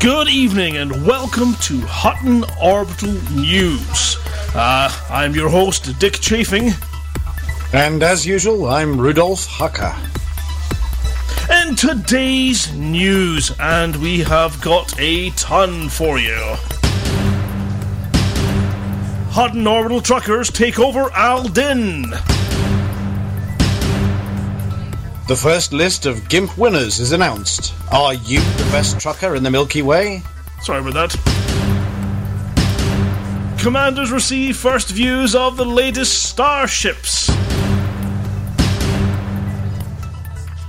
Good evening and welcome to Hutton Orbital News. Uh, I'm your host, Dick Chafing. And as usual, I'm Rudolf Hucker. In today's news, and we have got a ton for you. Hutton Orbital Truckers take over Alden. The first list of GIMP winners is announced. Are you the best trucker in the Milky Way? Sorry about that. Commanders receive first views of the latest starships.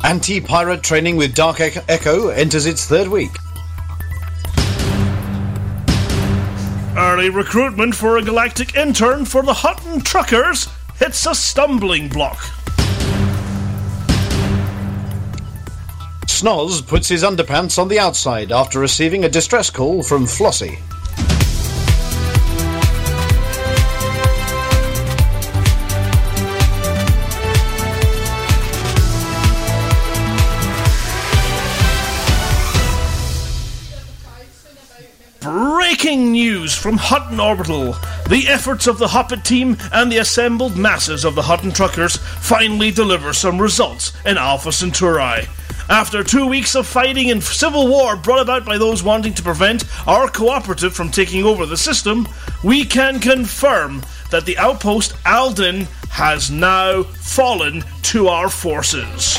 Anti pirate training with Dark Echo enters its third week. Early recruitment for a galactic intern for the Hutton Truckers hits a stumbling block. Snoz puts his underpants on the outside after receiving a distress call from Flossie. Breaking news from Hutton Orbital. The efforts of the HOPIT team and the assembled masses of the Hutton truckers finally deliver some results in Alpha Centauri. After two weeks of fighting and civil war brought about by those wanting to prevent our cooperative from taking over the system, we can confirm that the outpost Alden has now fallen to our forces.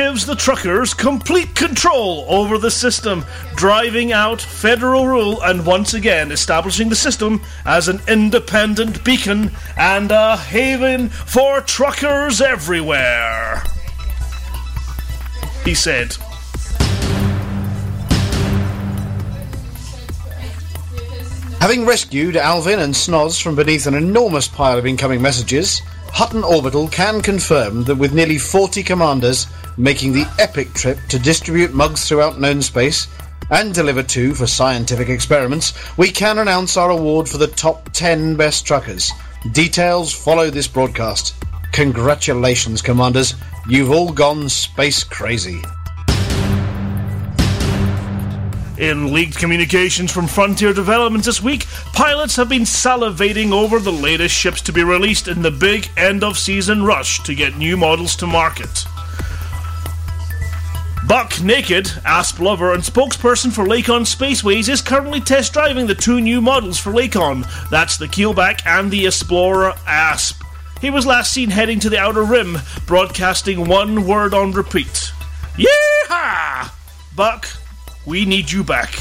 Gives the truckers complete control over the system, driving out federal rule and once again establishing the system as an independent beacon and a haven for truckers everywhere. He said. Having rescued Alvin and Snoz from beneath an enormous pile of incoming messages, Hutton Orbital can confirm that with nearly 40 commanders making the epic trip to distribute mugs throughout known space and deliver two for scientific experiments, we can announce our award for the top 10 best truckers. Details follow this broadcast. Congratulations, Commanders. You've all gone space crazy. In leaked communications from Frontier Developments this week, pilots have been salivating over the latest ships to be released in the big end of season rush to get new models to market. Buck Naked, Asp lover and spokesperson for Lakon Spaceways, is currently test driving the two new models for Lakon. That's the Keelback and the Explorer Asp. He was last seen heading to the Outer Rim, broadcasting one word on repeat. Yeehaw! Buck, we need you back.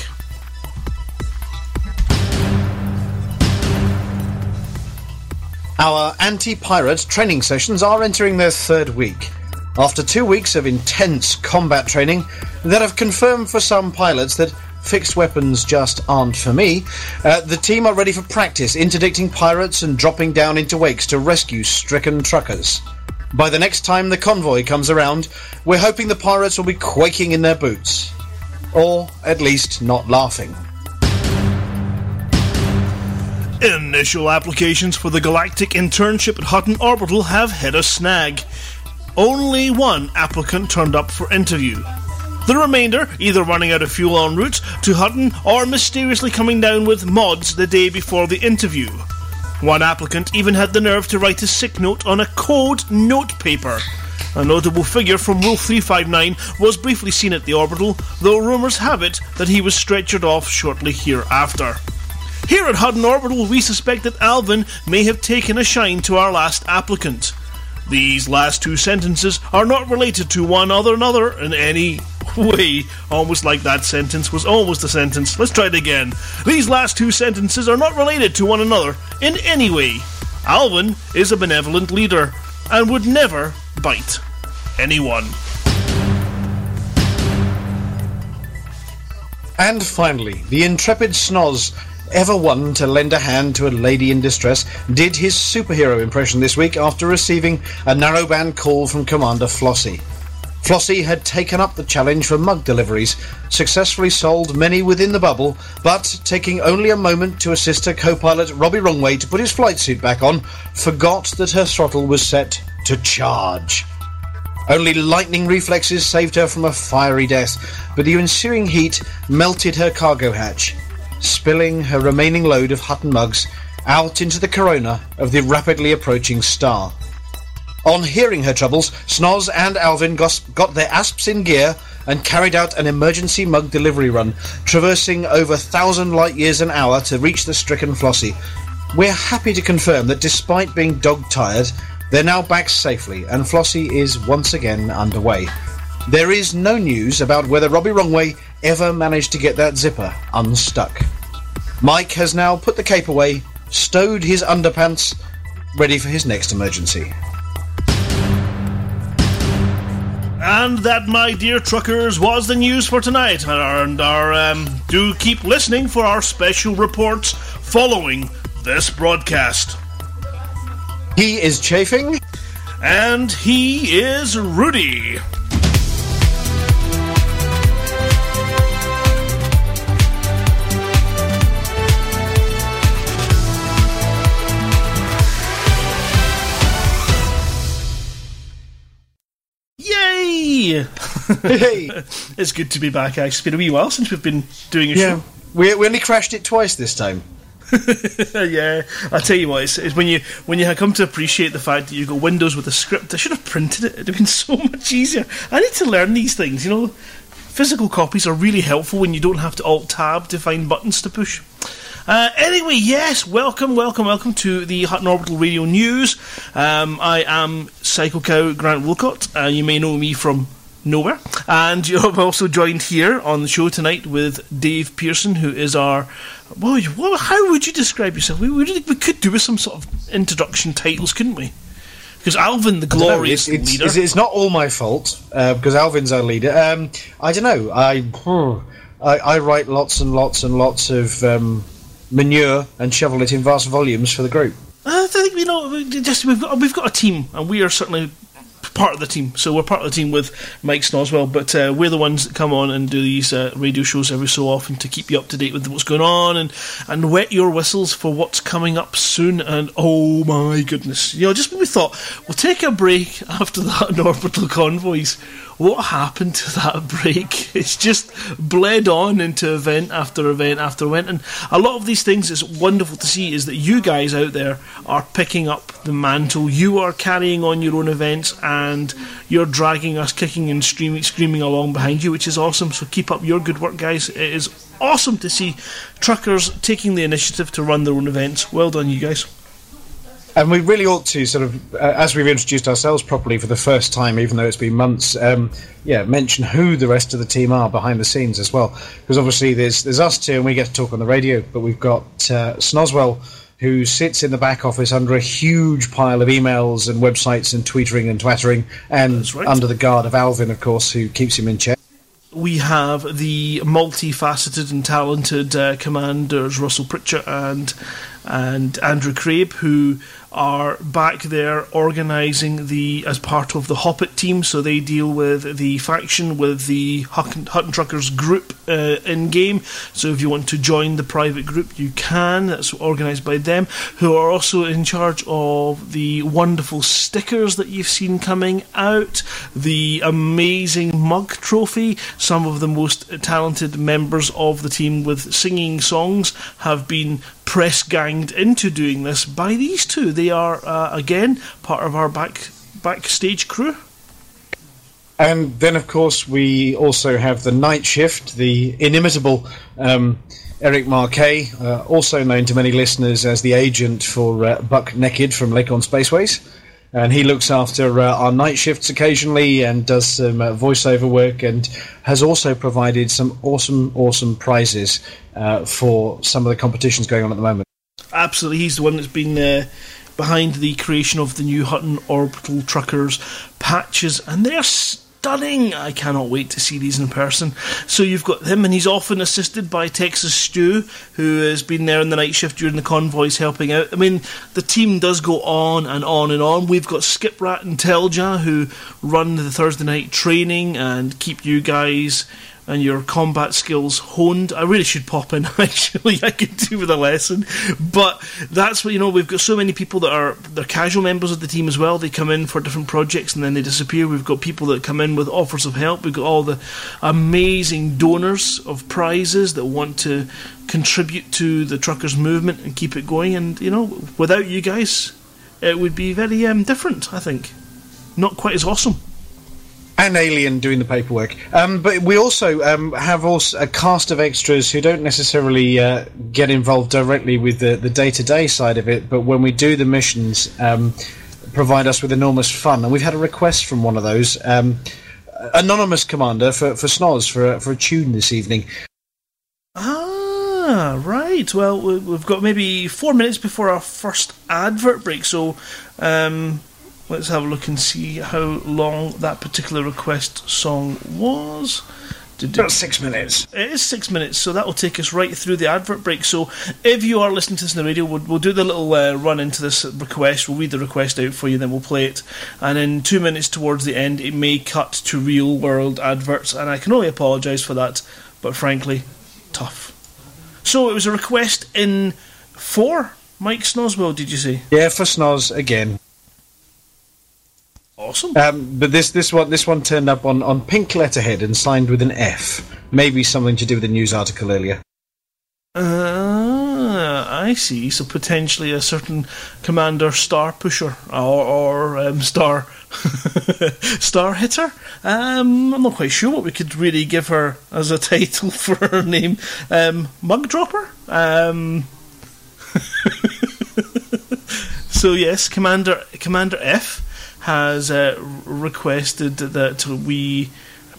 Our anti pirate training sessions are entering their third week. After two weeks of intense combat training that have confirmed for some pilots that fixed weapons just aren't for me, uh, the team are ready for practice interdicting pirates and dropping down into wakes to rescue stricken truckers. By the next time the convoy comes around, we're hoping the pirates will be quaking in their boots. Or at least not laughing. Initial applications for the Galactic Internship at Hutton Orbital have hit a snag. Only one applicant turned up for interview. The remainder either running out of fuel en route to Hutton or mysteriously coming down with mods the day before the interview. One applicant even had the nerve to write a sick note on a code note paper. A notable figure from Rule 359 was briefly seen at the orbital, though rumours have it that he was stretchered off shortly hereafter. Here at Hutton Orbital, we suspect that Alvin may have taken a shine to our last applicant. These last two sentences are not related to one other another in any way. Almost like that sentence was almost a sentence. Let's try it again. These last two sentences are not related to one another in any way. Alvin is a benevolent leader and would never bite. anyone. And finally, the intrepid Snoz, ever one to lend a hand to a lady in distress, did his superhero impression this week after receiving a narrowband call from Commander Flossie. Flossie had taken up the challenge for mug deliveries, successfully sold many within the bubble, but taking only a moment to assist her co-pilot Robbie Wrongway to put his flight suit back on, forgot that her throttle was set to charge. Only lightning reflexes saved her from a fiery death, but the ensuing heat melted her cargo hatch, spilling her remaining load of Hutton mugs out into the corona of the rapidly approaching star. On hearing her troubles, Snoz and Alvin got their asps in gear and carried out an emergency mug delivery run, traversing over thousand light years an hour to reach the stricken Flossie. We're happy to confirm that despite being dog-tired, they're now back safely, and Flossie is once again underway. There is no news about whether Robbie Wrongway ever managed to get that zipper unstuck. Mike has now put the cape away, stowed his underpants, ready for his next emergency. And that, my dear truckers, was the news for tonight. And our, um, do keep listening for our special reports following this broadcast. He is chafing. And he is Rudy. Hey. it's good to be back. It's been a wee while since we've been doing a Yeah. show. We, we only crashed it twice this time. yeah, I tell you what, it's, it's when you when you come to appreciate the fact that you got Windows with a script. I should have printed it; it'd have been so much easier. I need to learn these things. You know, physical copies are really helpful when you don't have to Alt Tab to find buttons to push. Uh, anyway, yes, welcome, welcome, welcome to the Hutton Orbital Radio News. Um, I am Psycho Cow Grant Wilcott. Uh, you may know me from nowhere. And you're also joined here on the show tonight with Dave Pearson, who is our. Well, well how would you describe yourself? We, we, we could do with some sort of introduction titles, couldn't we? Because Alvin the I know, Glorious it's, it's, leader. it's, it's not all my fault uh, because Alvin's our leader. Um, I don't know. I, I I write lots and lots and lots of um, manure and shovel it in vast volumes for the group. I think we know. Just we've got we've got a team, and we are certainly part of the team. So we're part of the team with Mike Snoswell, but uh, we're the ones that come on and do these uh, radio shows every so often to keep you up to date with what's going on and and wet your whistles for what's coming up soon. And oh my goodness, you know, just when we thought we'll take a break after that orbital convoys. What happened to that break? It's just bled on into event after event after event, and a lot of these things it's wonderful to see. Is that you guys out there are picking up the mantle? You are carrying on your own events, and you're dragging us, kicking and screaming, screaming along behind you, which is awesome. So keep up your good work, guys. It is awesome to see truckers taking the initiative to run their own events. Well done, you guys. And we really ought to sort of, uh, as we've introduced ourselves properly for the first time, even though it's been months, um, yeah, mention who the rest of the team are behind the scenes as well. Because obviously there's there's us two, and we get to talk on the radio, but we've got uh, Snoswell, who sits in the back office under a huge pile of emails and websites and tweetering and twattering, and right. under the guard of Alvin, of course, who keeps him in check. we have the multifaceted and talented uh, commanders Russell Pritchard and and Andrew Crabe, who are back there organising the as part of the HOPIT team. So they deal with the faction with the Hutton, Hutton Truckers group uh, in game. So if you want to join the private group, you can. That's organised by them, who are also in charge of the wonderful stickers that you've seen coming out, the amazing mug trophy. Some of the most talented members of the team with singing songs have been press ganged into doing this by these two. They are uh, again part of our back backstage crew. And then, of course, we also have the night shift, the inimitable um, Eric Marquet, uh, also known to many listeners as the agent for uh, Buck Naked from Lakon Spaceways. And he looks after uh, our night shifts occasionally and does some uh, voiceover work and has also provided some awesome, awesome prizes uh, for some of the competitions going on at the moment. Absolutely, he's the one that's been uh, behind the creation of the new Hutton Orbital Truckers patches, and they're stunning. I cannot wait to see these in person. So you've got him, and he's often assisted by Texas Stew, who has been there in the night shift during the convoys helping out. I mean, the team does go on and on and on. We've got Skip Rat and Telja, who run the Thursday night training and keep you guys and your combat skills honed. I really should pop in. Actually, I could do with a lesson, but that's what you know. We've got so many people that are they're casual members of the team as well. They come in for different projects and then they disappear. We've got people that come in with offers of help. We've got all the amazing donors of prizes that want to contribute to the truckers movement and keep it going. And you know, without you guys, it would be very um, different. I think not quite as awesome and Alien doing the paperwork. Um, but we also um, have also a cast of extras who don't necessarily uh, get involved directly with the, the day-to-day side of it, but when we do the missions, um, provide us with enormous fun. And we've had a request from one of those, um, anonymous commander for for Snoz for a, for a tune this evening. Ah, right. Well, we've got maybe four minutes before our first advert break, so um, Let's have a look and see how long that particular request song was. About six minutes. It is six minutes, so that will take us right through the advert break. So, if you are listening to this on the radio, we'll, we'll do the little uh, run into this request. We'll read the request out for you, then we'll play it. And in two minutes towards the end, it may cut to real world adverts, and I can only apologise for that, but frankly, tough. So, it was a request in for Mike Snoswell, did you say? Yeah, for Snoz again. Awesome. Um, but this this one this one turned up on, on pink letterhead and signed with an F. Maybe something to do with the news article earlier. Uh, I see. So potentially a certain commander star pusher or, or um, star star hitter. Um, I'm not quite sure what we could really give her as a title for her name. Um, mug dropper. Um, so yes, Commander Commander F has uh, requested that we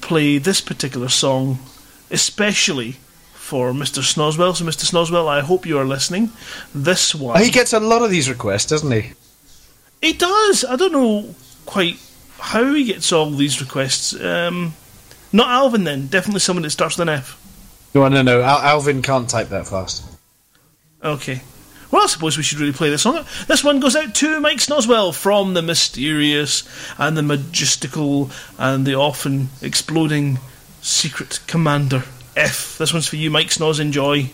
play this particular song, especially for Mr. Snoswell. So, Mr. Snoswell, I hope you are listening. This one. Oh, he gets a lot of these requests, doesn't he? He does. I don't know quite how he gets all these requests. Um, not Alvin, then. Definitely someone that starts with an F. No, no, no. Al- Alvin can't type that fast. Okay. Well, I suppose we should really play this song. This one goes out to Mike Snoswell from the mysterious and the majestical and the often exploding secret commander F. This one's for you, Mike Snoz. Enjoy.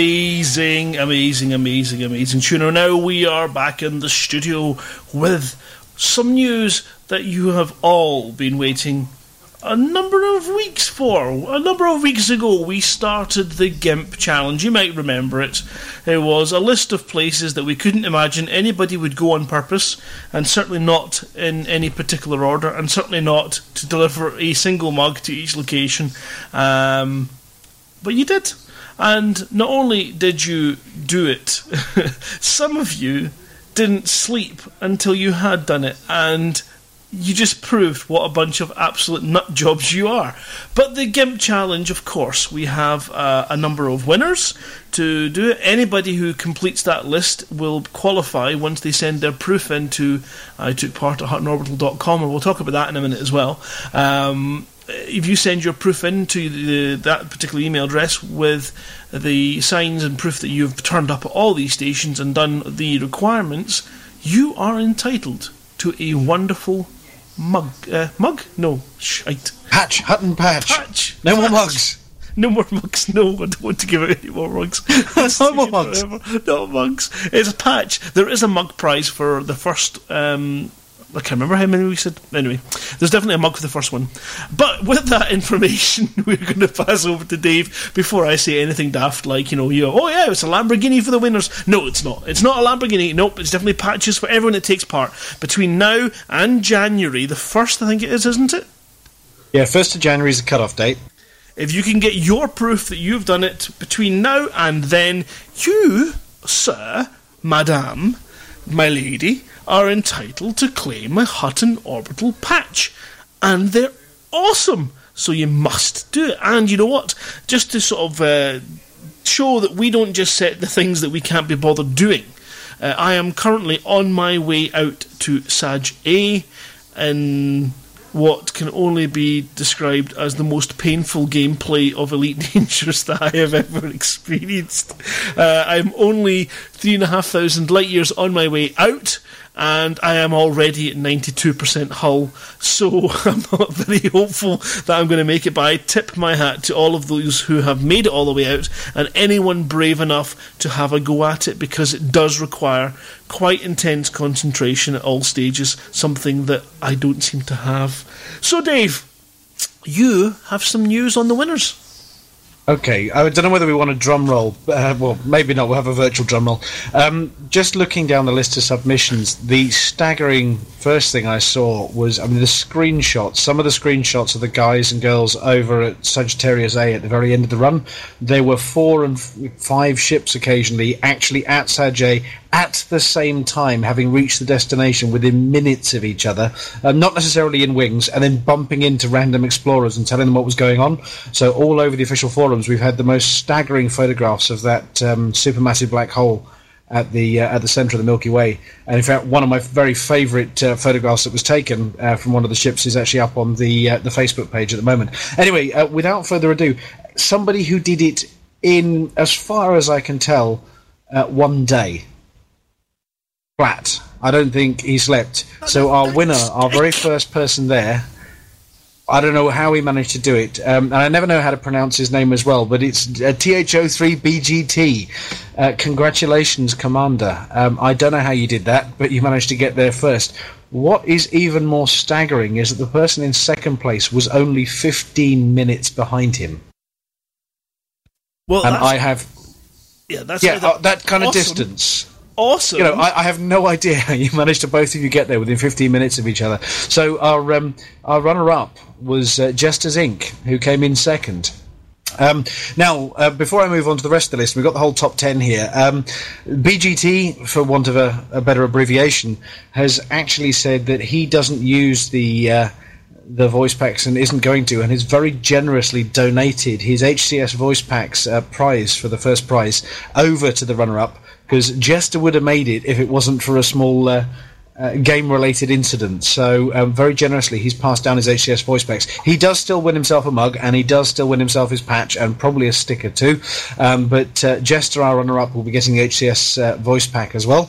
Amazing, amazing, amazing, amazing tuner. Now we are back in the studio with some news that you have all been waiting a number of weeks for. A number of weeks ago, we started the GIMP challenge. You might remember it. It was a list of places that we couldn't imagine anybody would go on purpose, and certainly not in any particular order, and certainly not to deliver a single mug to each location. Um, but you did. And not only did you do it, some of you didn't sleep until you had done it, and you just proved what a bunch of absolute nut jobs you are. But the GIMP challenge, of course, we have uh, a number of winners to do it. Anybody who completes that list will qualify once they send their proof in to I took part at huttonorbital.com, and we'll talk about that in a minute as well. Um, if you send your proof in to the, that particular email address with the signs and proof that you've turned up at all these stations and done the requirements, you are entitled to a wonderful mug. Uh, mug? No, shite. Patch, Hutton Patch. Patch. No more mugs. No more mugs. No, I don't want to give out any more mugs. No more mugs. Forever. No mugs. It's a patch. There is a mug prize for the first. Um, I can't remember how many we said. Anyway, there's definitely a mug for the first one. But with that information, we're going to pass over to Dave before I say anything daft like, you know, you oh yeah, it's a Lamborghini for the winners. No, it's not. It's not a Lamborghini. Nope, it's definitely patches for everyone that takes part between now and January, the first, I think it is, isn't it? Yeah, 1st of January is the cut-off date. If you can get your proof that you've done it between now and then, you, sir, madame, my lady, are entitled to claim a Hutton orbital patch. And they're awesome! So you must do it. And you know what? Just to sort of uh, show that we don't just set the things that we can't be bothered doing. Uh, I am currently on my way out to Sag A in what can only be described as the most painful gameplay of Elite Dangerous that I have ever experienced. Uh, I'm only three and a half thousand light years on my way out, and I am already at 92% hull, so I'm not very hopeful that I'm going to make it. But I tip my hat to all of those who have made it all the way out, and anyone brave enough to have a go at it because it does require quite intense concentration at all stages, something that I don't seem to have. So, Dave, you have some news on the winners. Okay, I don't know whether we want a drum roll. Uh, well, maybe not. We'll have a virtual drum roll. Um, just looking down the list of submissions, the staggering first thing I saw was, I mean, the screenshots. Some of the screenshots of the guys and girls over at Sagittarius A at the very end of the run. There were four and f- five ships occasionally actually at Sag A at the same time, having reached the destination within minutes of each other, um, not necessarily in wings, and then bumping into random explorers and telling them what was going on. So, all over the official forums, we've had the most staggering photographs of that um, supermassive black hole at the uh, at the centre of the Milky Way. And in fact, one of my very favourite uh, photographs that was taken uh, from one of the ships is actually up on the uh, the Facebook page at the moment. Anyway, uh, without further ado, somebody who did it in, as far as I can tell, uh, one day flat. I don't think he slept. So our winner, our very first person there, I don't know how he managed to do it, um, and I never know how to pronounce his name as well. But it's uh, THO3BGT. Uh, congratulations, Commander. Um, I don't know how you did that, but you managed to get there first. What is even more staggering is that the person in second place was only 15 minutes behind him, Well, and I have yeah, that's yeah either uh, that kind of distance. Awesome. you know, I, I have no idea how you managed to both of you get there within 15 minutes of each other. So our um, our runner-up was uh, Jesters Inc., who came in second. Um, now, uh, before I move on to the rest of the list, we've got the whole top 10 here. Um, BGT, for want of a, a better abbreviation, has actually said that he doesn't use the. Uh, the voice packs and isn't going to, and has very generously donated his HCS voice packs uh, prize for the first prize over to the runner-up because Jester would have made it if it wasn't for a small uh, uh, game-related incident. So um, very generously, he's passed down his HCS voice packs. He does still win himself a mug, and he does still win himself his patch, and probably a sticker too. Um, but uh, Jester, our runner-up, will be getting the HCS uh, voice pack as well.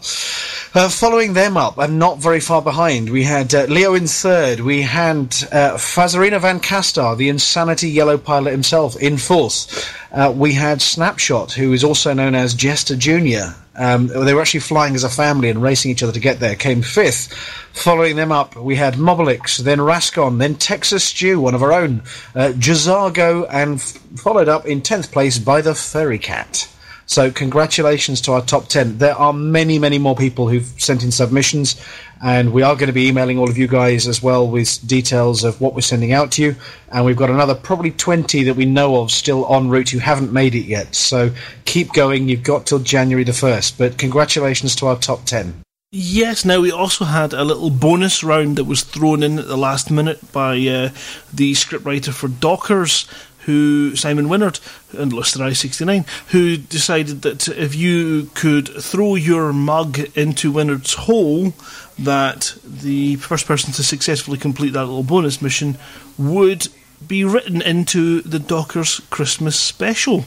Uh, following them up, and not very far behind, we had uh, Leo in third. We had Fazarina Van Castar, the Insanity Yellow pilot himself, in fourth. Uh, we had Snapshot, who is also known as Jester Junior. Um, they were actually flying as a family and racing each other to get there. Came fifth. Following them up, we had Mobilix, then Rascon, then Texas Stew, one of our own, uh, Jazago, and f- followed up in tenth place by the Furry Cat. So congratulations to our top 10. There are many, many more people who've sent in submissions, and we are going to be emailing all of you guys as well with details of what we're sending out to you. And we've got another probably 20 that we know of still en route who haven't made it yet. So keep going. You've got till January the 1st. But congratulations to our top 10. Yes, now we also had a little bonus round that was thrown in at the last minute by uh, the scriptwriter for Dockers, who Simon Winnard and Lusterai 69, who decided that if you could throw your mug into Winnard's hole, that the first person to successfully complete that little bonus mission would be written into the Dockers Christmas special.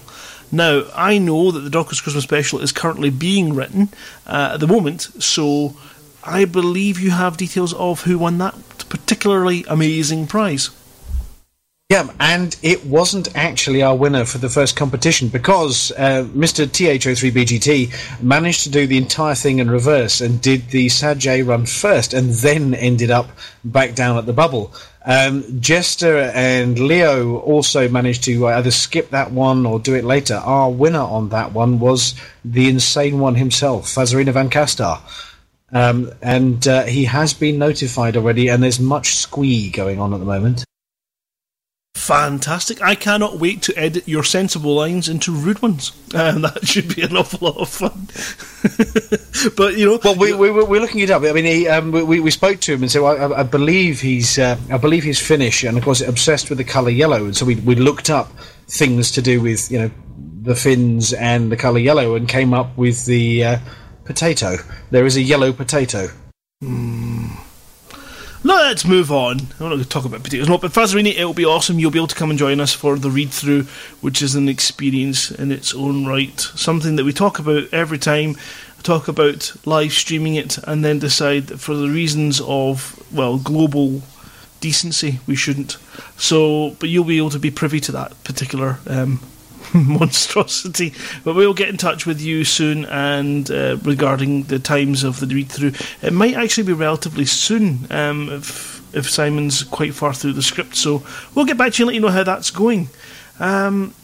Now, I know that the Dockers Christmas special is currently being written uh, at the moment, so I believe you have details of who won that particularly amazing prize. Yeah, and it wasn't actually our winner for the first competition because uh, Mr. TH03BGT managed to do the entire thing in reverse and did the Sag A run first and then ended up back down at the bubble. Um, Jester and Leo also managed to either skip that one or do it later. Our winner on that one was the insane one himself, Fazarina Van Castar. Um, and uh, he has been notified already, and there's much squee going on at the moment. Fantastic. I cannot wait to edit your sensible lines into rude ones. Um, that should be an awful lot of fun. but, you know. Well, we, we, we're looking it up. I mean, he, um, we, we spoke to him and said, well, I, I believe he's uh, I believe he's Finnish and, of course, obsessed with the colour yellow. And so we, we looked up things to do with, you know, the fins and the colour yellow and came up with the uh, potato. There is a yellow potato. Mm. Let's move on. I'm not going to talk about potatoes, no, but Fazzarini, it'll be awesome. You'll be able to come and join us for the read through, which is an experience in its own right. Something that we talk about every time. Talk about live streaming it, and then decide that for the reasons of well global decency, we shouldn't. So, but you'll be able to be privy to that particular um, monstrosity. But we'll get in touch with you soon and uh, regarding the times of the read through. It might actually be relatively soon um, if, if Simon's quite far through the script. So we'll get back to you and let you know how that's going. Um,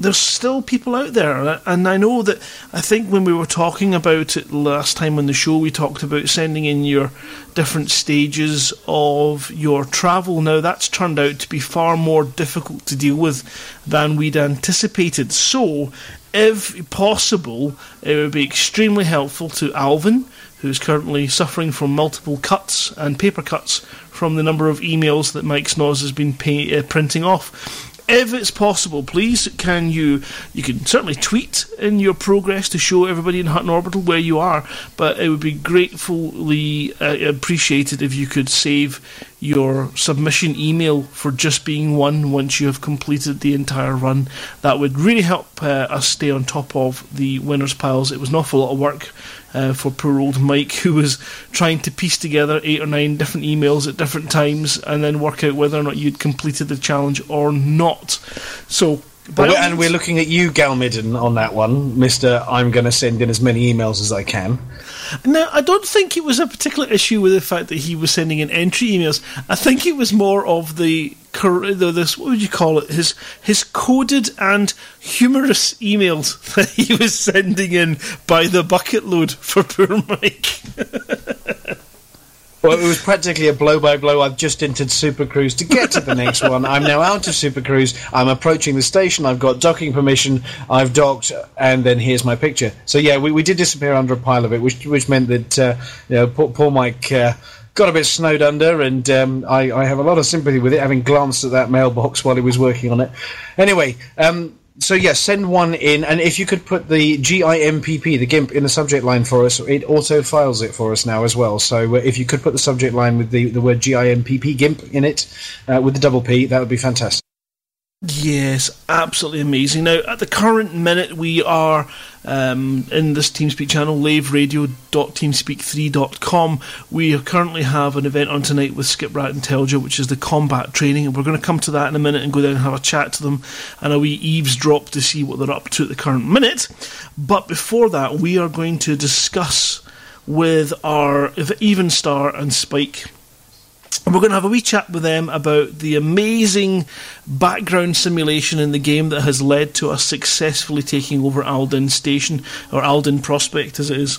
there's still people out there, and I know that I think when we were talking about it last time on the show, we talked about sending in your different stages of your travel. Now, that's turned out to be far more difficult to deal with than we'd anticipated. So, if possible, it would be extremely helpful to Alvin, who's currently suffering from multiple cuts and paper cuts from the number of emails that Mike Snoz has been pay- uh, printing off if it's possible, please can you you can certainly tweet in your progress to show everybody in Hutton Orbital where you are, but it would be gratefully uh, appreciated if you could save your submission email for just being one once you have completed the entire run. That would really help uh, us stay on top of the winners piles. It was an awful lot of work uh, for poor old Mike, who was trying to piece together eight or nine different emails at different times and then work out whether or not you'd completed the challenge or not. So. Well, and we're looking at you, Galmidden, on that one, Mister. I'm going to send in as many emails as I can. Now, I don't think it was a particular issue with the fact that he was sending in entry emails. I think it was more of the this what would you call it his his coded and humorous emails that he was sending in by the bucket load for poor Mike. Well, it was practically a blow by blow. I've just entered Super Cruise to get to the next one. I'm now out of Super Cruise. I'm approaching the station. I've got docking permission. I've docked, and then here's my picture. So yeah, we, we did disappear under a pile of it, which which meant that uh, you know poor, poor Mike. Uh, got a bit snowed under, and um, I, I, have a lot of sympathy with it, having glanced at that mailbox while he was working on it. Anyway, um, so yes, yeah, send one in, and if you could put the GIMPP, the GIMP, in the subject line for us, it auto files it for us now as well. So uh, if you could put the subject line with the, the word GIMPP GIMP in it, uh, with the double P, that would be fantastic. Yes, absolutely amazing. Now, at the current minute, we are um, in this TeamSpeak channel, laveradio.teamspeak3.com. We currently have an event on tonight with Skiprat and Telja, which is the combat training, and we're going to come to that in a minute and go down and have a chat to them and a wee eavesdrop to see what they're up to at the current minute. But before that, we are going to discuss with our Evenstar and Spike we're going to have a wee chat with them about the amazing background simulation in the game that has led to us successfully taking over Alden Station, or Alden Prospect as it is.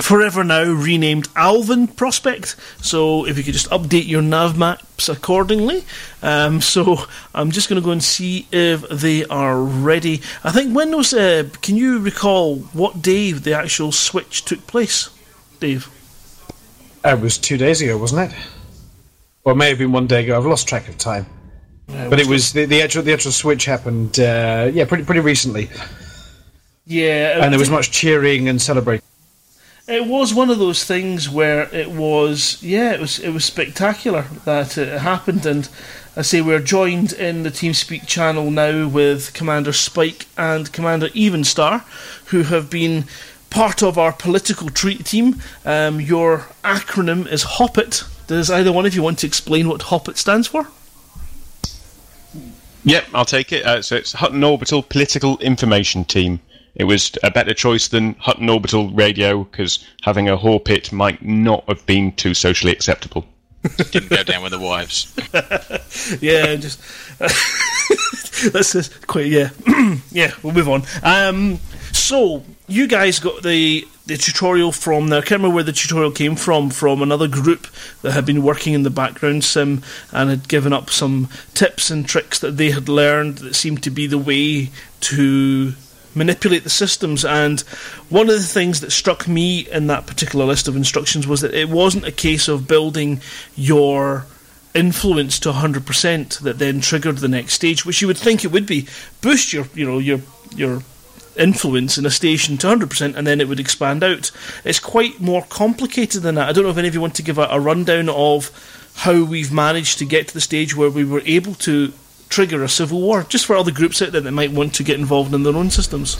Forever now renamed Alvin Prospect, so if you could just update your nav maps accordingly. Um, so I'm just going to go and see if they are ready. I think was. Uh, can you recall what day the actual switch took place, Dave? It was two days ago, wasn't it? Or it may have been one day ago. I've lost track of time. But it was the, the, actual the actual switch happened. Uh, yeah, pretty pretty recently. Yeah, and there was much cheering and celebrating. It was one of those things where it was, yeah, it was it was spectacular that it happened, and I say we're joined in the TeamSpeak channel now with Commander Spike and Commander Evenstar, who have been part of our political treat team. Um, your acronym is HOPIT. Does either one of you want to explain what HOPIT stands for? Yep, I'll take it. Uh, so it's Hutton Orbital Political Information Team. It was a better choice than Hutton Orbital Radio because having a HOPIT might not have been too socially acceptable. Didn't go down with the wives. yeah, just that's just quite yeah, yeah. We'll move on. Um, so you guys got the the tutorial from there. I can't remember where the tutorial came from. From another group that had been working in the background sim and had given up some tips and tricks that they had learned that seemed to be the way to manipulate the systems. And one of the things that struck me in that particular list of instructions was that it wasn't a case of building your influence to 100% that then triggered the next stage, which you would think it would be. Boost your, you know, your your influence in a station to 100% and then it would expand out. It's quite more complicated than that. I don't know if any of you want to give a, a rundown of how we've managed to get to the stage where we were able to trigger a civil war, just for other groups out there that might want to get involved in their own systems.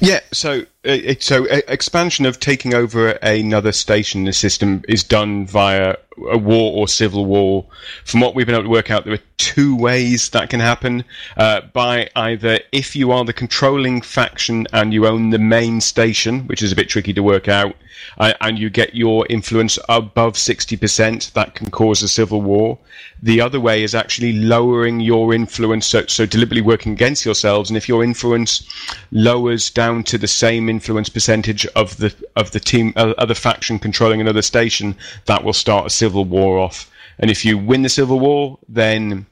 Yeah, so uh, so uh, expansion of taking over another station in the system is done via a war or civil war. From what we've been able to work out, there are two ways that can happen. Uh, by either if you are the controlling faction and you own the main station, which is a bit tricky to work out, uh, and you get your influence above 60%, that can cause a civil war. The other way is actually lowering your influence, so, so deliberately working against yourselves. And if your influence lowers down to the same influence percentage of the of the team, uh, other faction controlling another station, that will start a civil war off. And if you win the civil war, then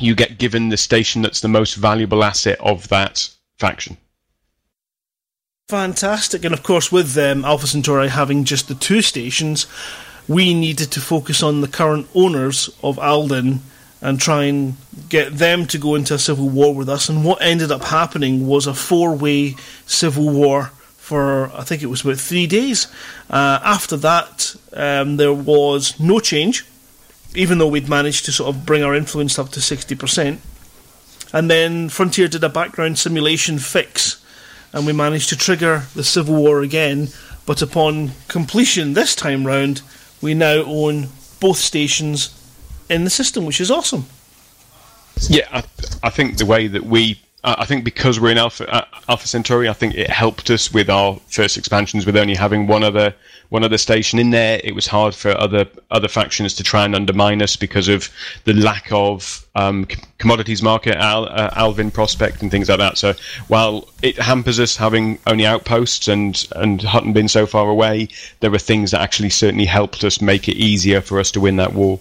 you get given the station that's the most valuable asset of that faction. Fantastic. And of course, with um, Alpha Centauri having just the two stations, we needed to focus on the current owners of Alden and try and get them to go into a civil war with us. And what ended up happening was a four way civil war for, I think it was about three days. Uh, after that, um, there was no change, even though we'd managed to sort of bring our influence up to 60%. And then Frontier did a background simulation fix and we managed to trigger the Civil War again. But upon completion this time round, we now own both stations in the system, which is awesome. Yeah, I, I think the way that we I think because we're in Alpha uh, Alpha Centauri, I think it helped us with our first expansions with only having one other one other station in there. It was hard for other other factions to try and undermine us because of the lack of um, commodities market, Al, uh, Alvin prospect, and things like that. So while it hampers us having only outposts and and Hutton been so far away, there were things that actually certainly helped us make it easier for us to win that war.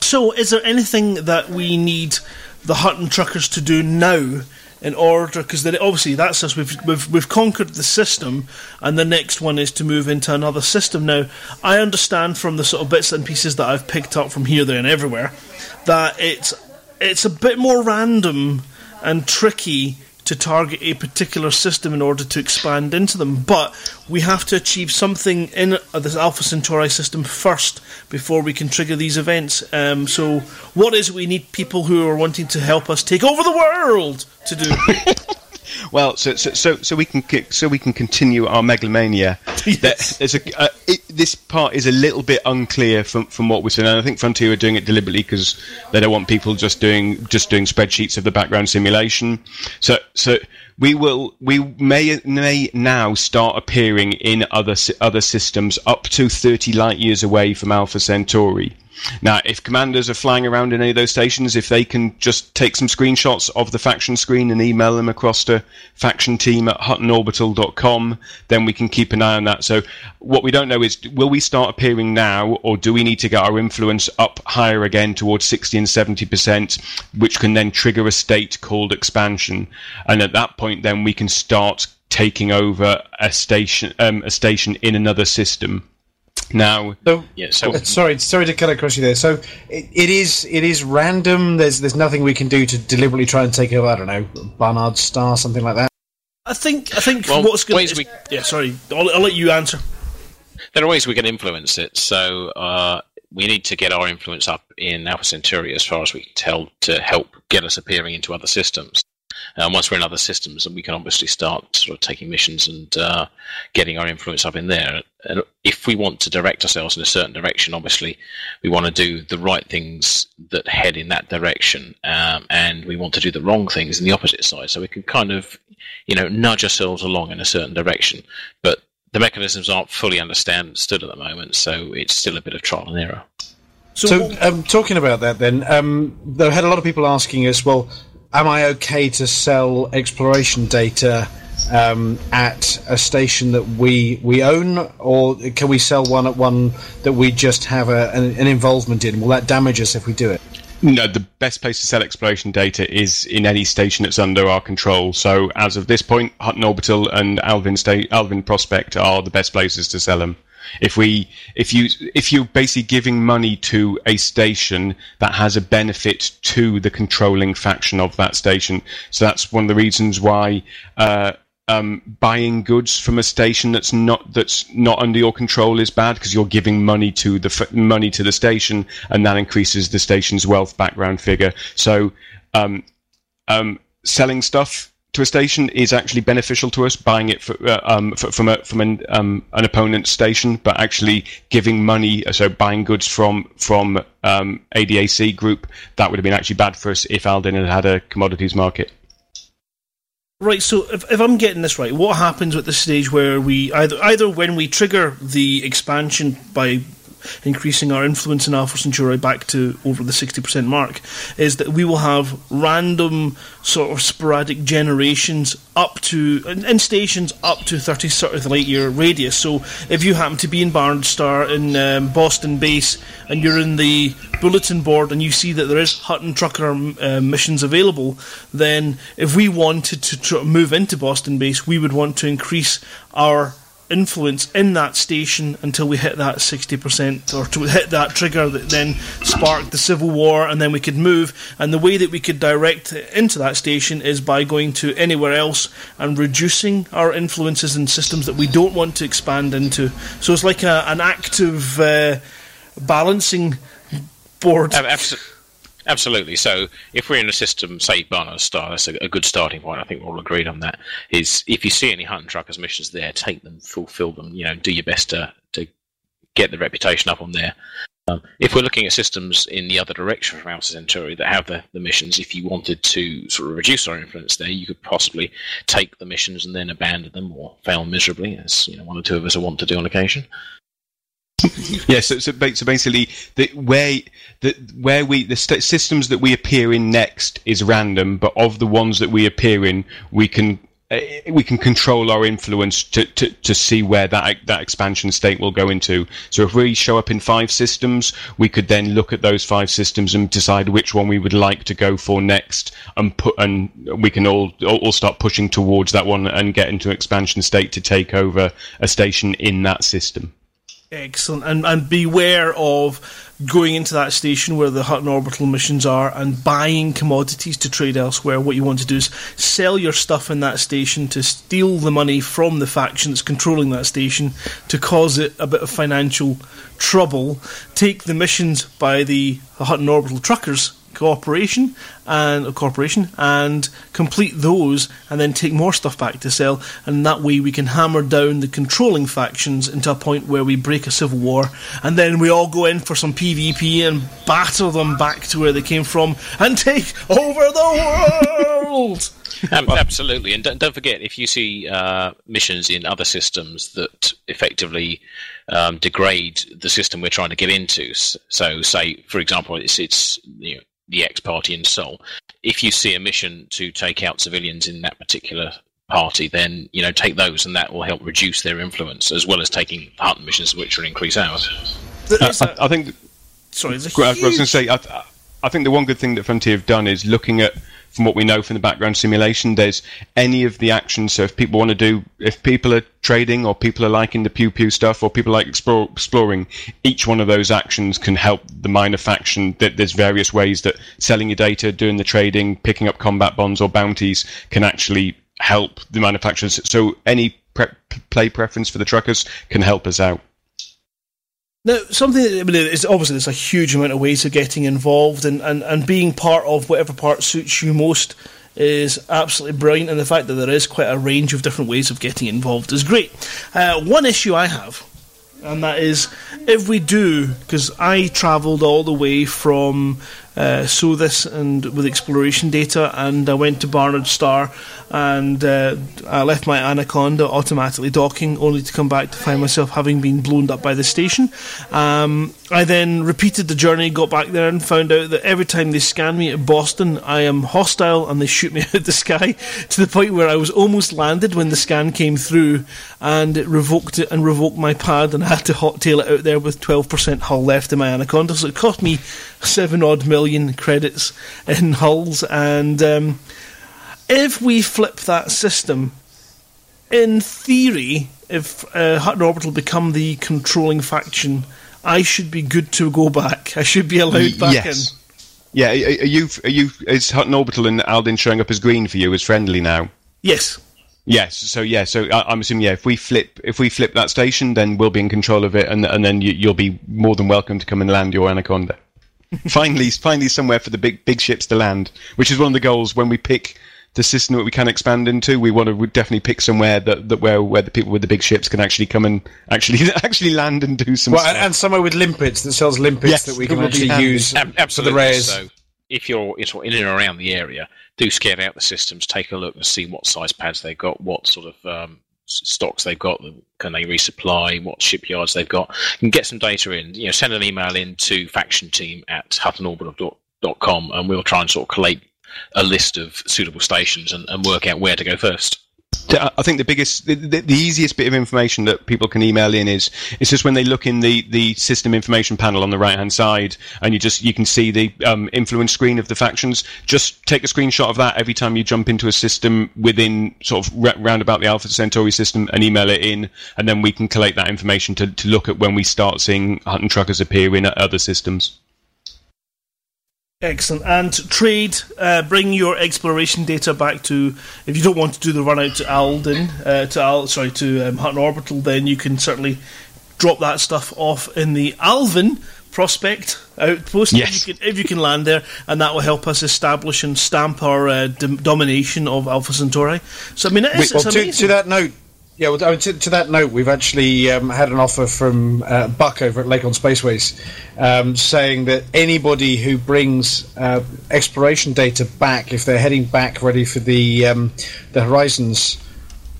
So, is there anything that we need? The Hutton truckers to do now in order because then obviously that's us. We've, we've we've conquered the system and the next one is to move into another system. Now i understand from the sort of bits and pieces that i've picked up from here there and everywhere that it's it's a bit more random and tricky to target a particular system in order to expand into them. But we have to achieve something in this Alpha Centauri system first before we can trigger these events. Um, so, what is it we need people who are wanting to help us take over the world to do? Well, so so so, so we can so we can continue our megalomania. Yes. There's a uh, it, this part is a little bit unclear from from what we're saying. And I think Frontier are doing it deliberately because they don't want people just doing just doing spreadsheets of the background simulation. So so we will we may may now start appearing in other other systems up to 30 light years away from Alpha Centauri. Now, if commanders are flying around in any of those stations, if they can just take some screenshots of the faction screen and email them across to faction team at huttonorbital.com, then we can keep an eye on that. So, what we don't know is will we start appearing now, or do we need to get our influence up higher again towards 60 and 70%, which can then trigger a state called expansion? And at that point, then we can start taking over a station, um, a station in another system. Now, So, Yeah, so uh, sorry, sorry to cut across you there. So it, it is it is random. There's there's nothing we can do to deliberately try and take over. I don't know, Barnard Star, something like that. I think I think Well, what's going ways to we- yeah. Sorry, I'll, I'll let you answer. there are ways we can influence it. So uh, we need to get our influence up in Alpha Centauri as far as we can tell to help get us appearing into other systems. Um, once we're in other systems, then we can obviously start sort of taking missions and uh, getting our influence up in there. And if we want to direct ourselves in a certain direction, obviously we want to do the right things that head in that direction, um, and we want to do the wrong things in the opposite side. So we can kind of, you know, nudge ourselves along in a certain direction. But the mechanisms aren't fully understood at the moment, so it's still a bit of trial and error. So, So, um, talking about that, then, um, there had a lot of people asking us, well, am I okay to sell exploration data um, at a station that we we own, or can we sell one at one that we just have a, an, an involvement in? Will that damage us if we do it? No, the best place to sell exploration data is in any station that's under our control. So, as of this point, Hutton Orbital and Alvin, Sta- Alvin Prospect are the best places to sell them. If we, if you, if you're basically giving money to a station that has a benefit to the controlling faction of that station, so that's one of the reasons why. Uh, um, buying goods from a station that's not that's not under your control is bad because you're giving money to the f- money to the station, and that increases the station's wealth background figure. So, um, um, selling stuff to a station is actually beneficial to us. Buying it for, uh, um, f from a from an um, an opponent's station, but actually giving money, so buying goods from from um, ADAC group, that would have been actually bad for us if Alden had had a commodities market. Right, so if, if I'm getting this right, what happens at the stage where we either either when we trigger the expansion by increasing our influence in Alpha Centauri back to over the 60% mark, is that we will have random sort of sporadic generations up to, in, stations up to 30 sort of light year radius. So if you happen to be in Barnard Star in um, Boston base and you're in the bulletin board and you see that there is Hutton Trucker uh, missions available, then if we wanted to tr- move into Boston base, we would want to increase our influence in that station until we hit that 60% or to hit that trigger that then sparked the civil war and then we could move. And the way that we could direct into that station is by going to anywhere else and reducing our influences in systems that we don't want to expand into. So it's like a, an active uh, balancing board. Ab- abso- Absolutely. So, if we're in a system, say Barnard Star, that's a, a good starting point. I think we're all agreed on that. Is if you see any Hutton truckers missions there, take them, fulfill them. You know, do your best to to get the reputation up on there. Um, if we're looking at systems in the other direction from Alpha Centauri that have the, the missions, if you wanted to sort of reduce our influence there, you could possibly take the missions and then abandon them or fail miserably, as you know one or two of us are wont to do on occasion. Yeah, so so, basically, the where the where we the st- systems that we appear in next is random, but of the ones that we appear in, we can uh, we can control our influence to, to, to see where that that expansion state will go into. So if we show up in five systems, we could then look at those five systems and decide which one we would like to go for next, and put and we can all all start pushing towards that one and get into expansion state to take over a station in that system. Excellent, and and beware of going into that station where the Hutton orbital missions are and buying commodities to trade elsewhere. What you want to do is sell your stuff in that station to steal the money from the faction that's controlling that station to cause it a bit of financial trouble. Take the missions by the Hutton orbital truckers cooperation and a corporation and complete those and then take more stuff back to sell. And that way we can hammer down the controlling factions into a point where we break a civil war. And then we all go in for some PvP and battle them back to where they came from and take over the world. Absolutely. And don't, don't, forget if you see uh, missions in other systems that effectively um, degrade the system we're trying to get into so say for example it's it's you know, the X party in Sol. If you see a mission to take out civilians in that particular party, then you know take those, and that will help reduce their influence, as well as taking Hutton missions, which will increase ours. Uh, I, I, think. Sorry, I was going to say. I, I think the one good thing that Frontier have done is looking at from what we know from the background simulation, there's any of the actions. So if people want to do, if people are trading or people are liking the pew pew stuff or people like explore, exploring, each one of those actions can help the minor faction. That there's various ways that selling your data, doing the trading, picking up combat bonds or bounties can actually help the manufacturers. So any pre- play preference for the truckers can help us out. Now, something I mean, is obviously there's a huge amount of ways of getting involved, and, and, and being part of whatever part suits you most is absolutely brilliant. And the fact that there is quite a range of different ways of getting involved is great. Uh, one issue I have, and that is if we do, because I travelled all the way from uh, this and with exploration data, and I went to Barnard Star and uh, I left my Anaconda automatically docking, only to come back to find myself having been blown up by the station. Um, I then repeated the journey, got back there, and found out that every time they scan me at Boston, I am hostile and they shoot me out the sky to the point where I was almost landed when the scan came through and it revoked it and revoked my pad, and I had to hot tail it out there with 12% hull left in my Anaconda. So it cost me seven odd million credits in hulls and. Um, if we flip that system, in theory, if uh, Hutton Orbital become the controlling faction, I should be good to go back. I should be allowed back yes. in. Yeah, are you? Are you? Is Hutton Orbital and Alden showing up as green for you, as friendly now? Yes. Yes. So yeah. So I'm assuming yeah. If we flip, if we flip that station, then we'll be in control of it, and and then you, will be more than welcome to come and land your Anaconda. finally, finally, somewhere for the big big ships to land, which is one of the goals when we pick the system that we can expand into. We want to definitely pick somewhere that, that where where the people with the big ships can actually come and actually actually land and do some. Well, and, and, somewhere with limpets that sells limpets yes, that we can actually use absolutely. for the rares. So if you're in and around the area, do scout out the systems, take a look and see what size pads they've got, what sort of um, stocks they've got, can they resupply, what shipyards they've got, and get some data in. You know, send an email in to faction team at huttonorbital.com and we'll try and sort of collate a list of suitable stations and, and work out where to go first. I think the biggest, the, the, easiest bit of information that people can email in is it's just when they look in the, the system information panel on the right hand side, and you just you can see the um, influence screen of the factions. Just take a screenshot of that every time you jump into a system within sort of round about the Alpha Centauri system, and email it in, and then we can collate that information to, to look at when we start seeing Hutton truckers appear in other systems. Excellent. And trade, uh, bring your exploration data back to. If you don't want to do the run out to Alden, uh, to Al, sorry, to um, Hutton Orbital, then you can certainly drop that stuff off in the Alvin prospect outpost yes. if, you can, if you can land there, and that will help us establish and stamp our uh, domination of Alpha Centauri. So I mean, it is, well, to, to, that note, yeah, well, to, to, that note, we've actually um, had an offer from uh, Buck over at Lakon Spaceways um, saying that anybody who brings uh, exploration data back, if they're heading back ready for the um, the Horizons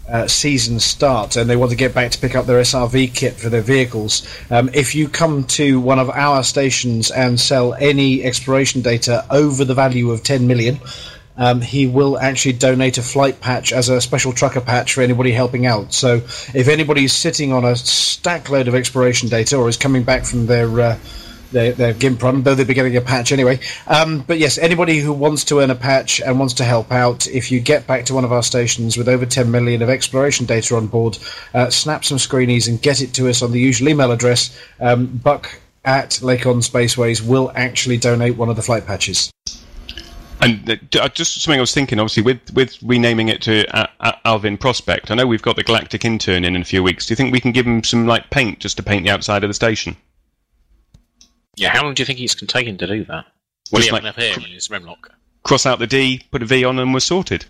uh, season start and they want to get back to pick up their SRV kit for their vehicles, um, if you come to one of our stations and sell any exploration data over the value of 10 million, um, he will actually donate a flight patch as a special trucker patch for anybody helping out. So if anybody's sitting on a stack load of exploration data or is coming back from their uh, their, their GIMP run, though they'll be getting a patch anyway. Um, but yes, anybody who wants to earn a patch and wants to help out, if you get back to one of our stations with over 10 million of exploration data on board, uh, snap some screenies and get it to us on the usual email address. Um, Buck at Lakon Spaceways will actually donate one of the flight patches. And uh, just something I was thinking, obviously, with, with renaming it to uh, uh, Alvin Prospect, I know we've got the Galactic Intern in in a few weeks. Do you think we can give him some like paint just to paint the outside of the station? Yeah, how long do you think he's taking to take him to do that? Will he have enough hair in his remlock? Cross out the D, put a V on, and we're sorted.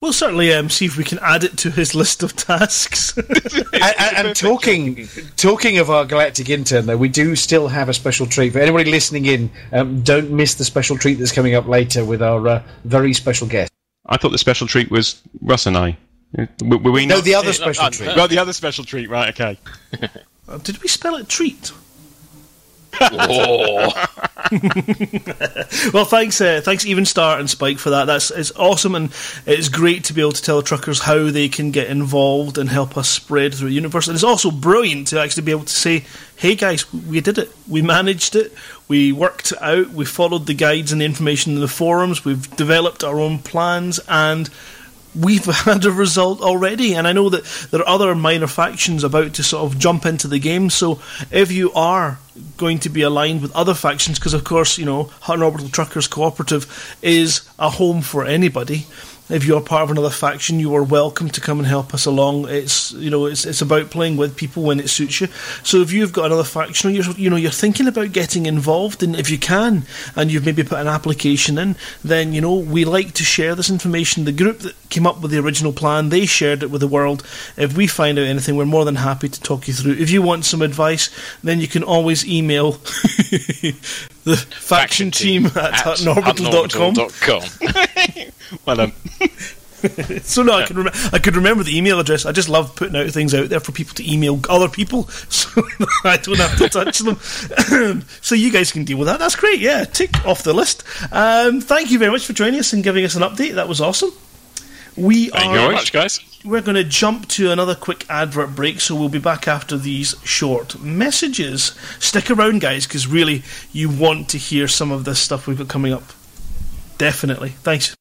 We'll certainly um, see if we can add it to his list of tasks. and, and, and talking talking of our galactic intern, though, we do still have a special treat for anybody listening in. Um, don't miss the special treat that's coming up later with our uh, very special guest. I thought the special treat was Russ and I. Were, were we no, not? the other special treat. Well, the other special treat, right? Okay. Uh, did we spell it treat? Oh. well, thanks, uh, thanks, Even Star and Spike for that. That's it's awesome, and it's great to be able to tell truckers how they can get involved and help us spread through the universe. And it's also brilliant to actually be able to say, "Hey, guys, we did it. We managed it. We worked it out. We followed the guides and the information in the forums. We've developed our own plans and." We've had a result already, and I know that there are other minor factions about to sort of jump into the game. So if you are going to be aligned with other factions, because of course, you know, Hutton Orbital Truckers Cooperative is a home for anybody. If you're part of another faction, you are welcome to come and help us along. It's you know it's it's about playing with people when it suits you. So if you've got another faction, or you're you know you're thinking about getting involved, and if you can, and you've maybe put an application in, then you know we like to share this information. The group that came up with the original plan, they shared it with the world. If we find out anything, we're more than happy to talk you through. If you want some advice, then you can always email the faction, team at, at huttonorbital.com. well done. so no, I can rem- I could remember the email address. I just love putting out things out there for people to email other people, so I don't have to touch them. so you guys can deal with that. That's great. Yeah, tick off the list. Um, thank you very much for joining us and giving us an update. That was awesome. We Thank are you very much, guys. We're going to jump to another quick advert break, so we'll be back after these short messages. Stick around, guys, because really you want to hear some of this stuff we've got coming up. Definitely. Thanks.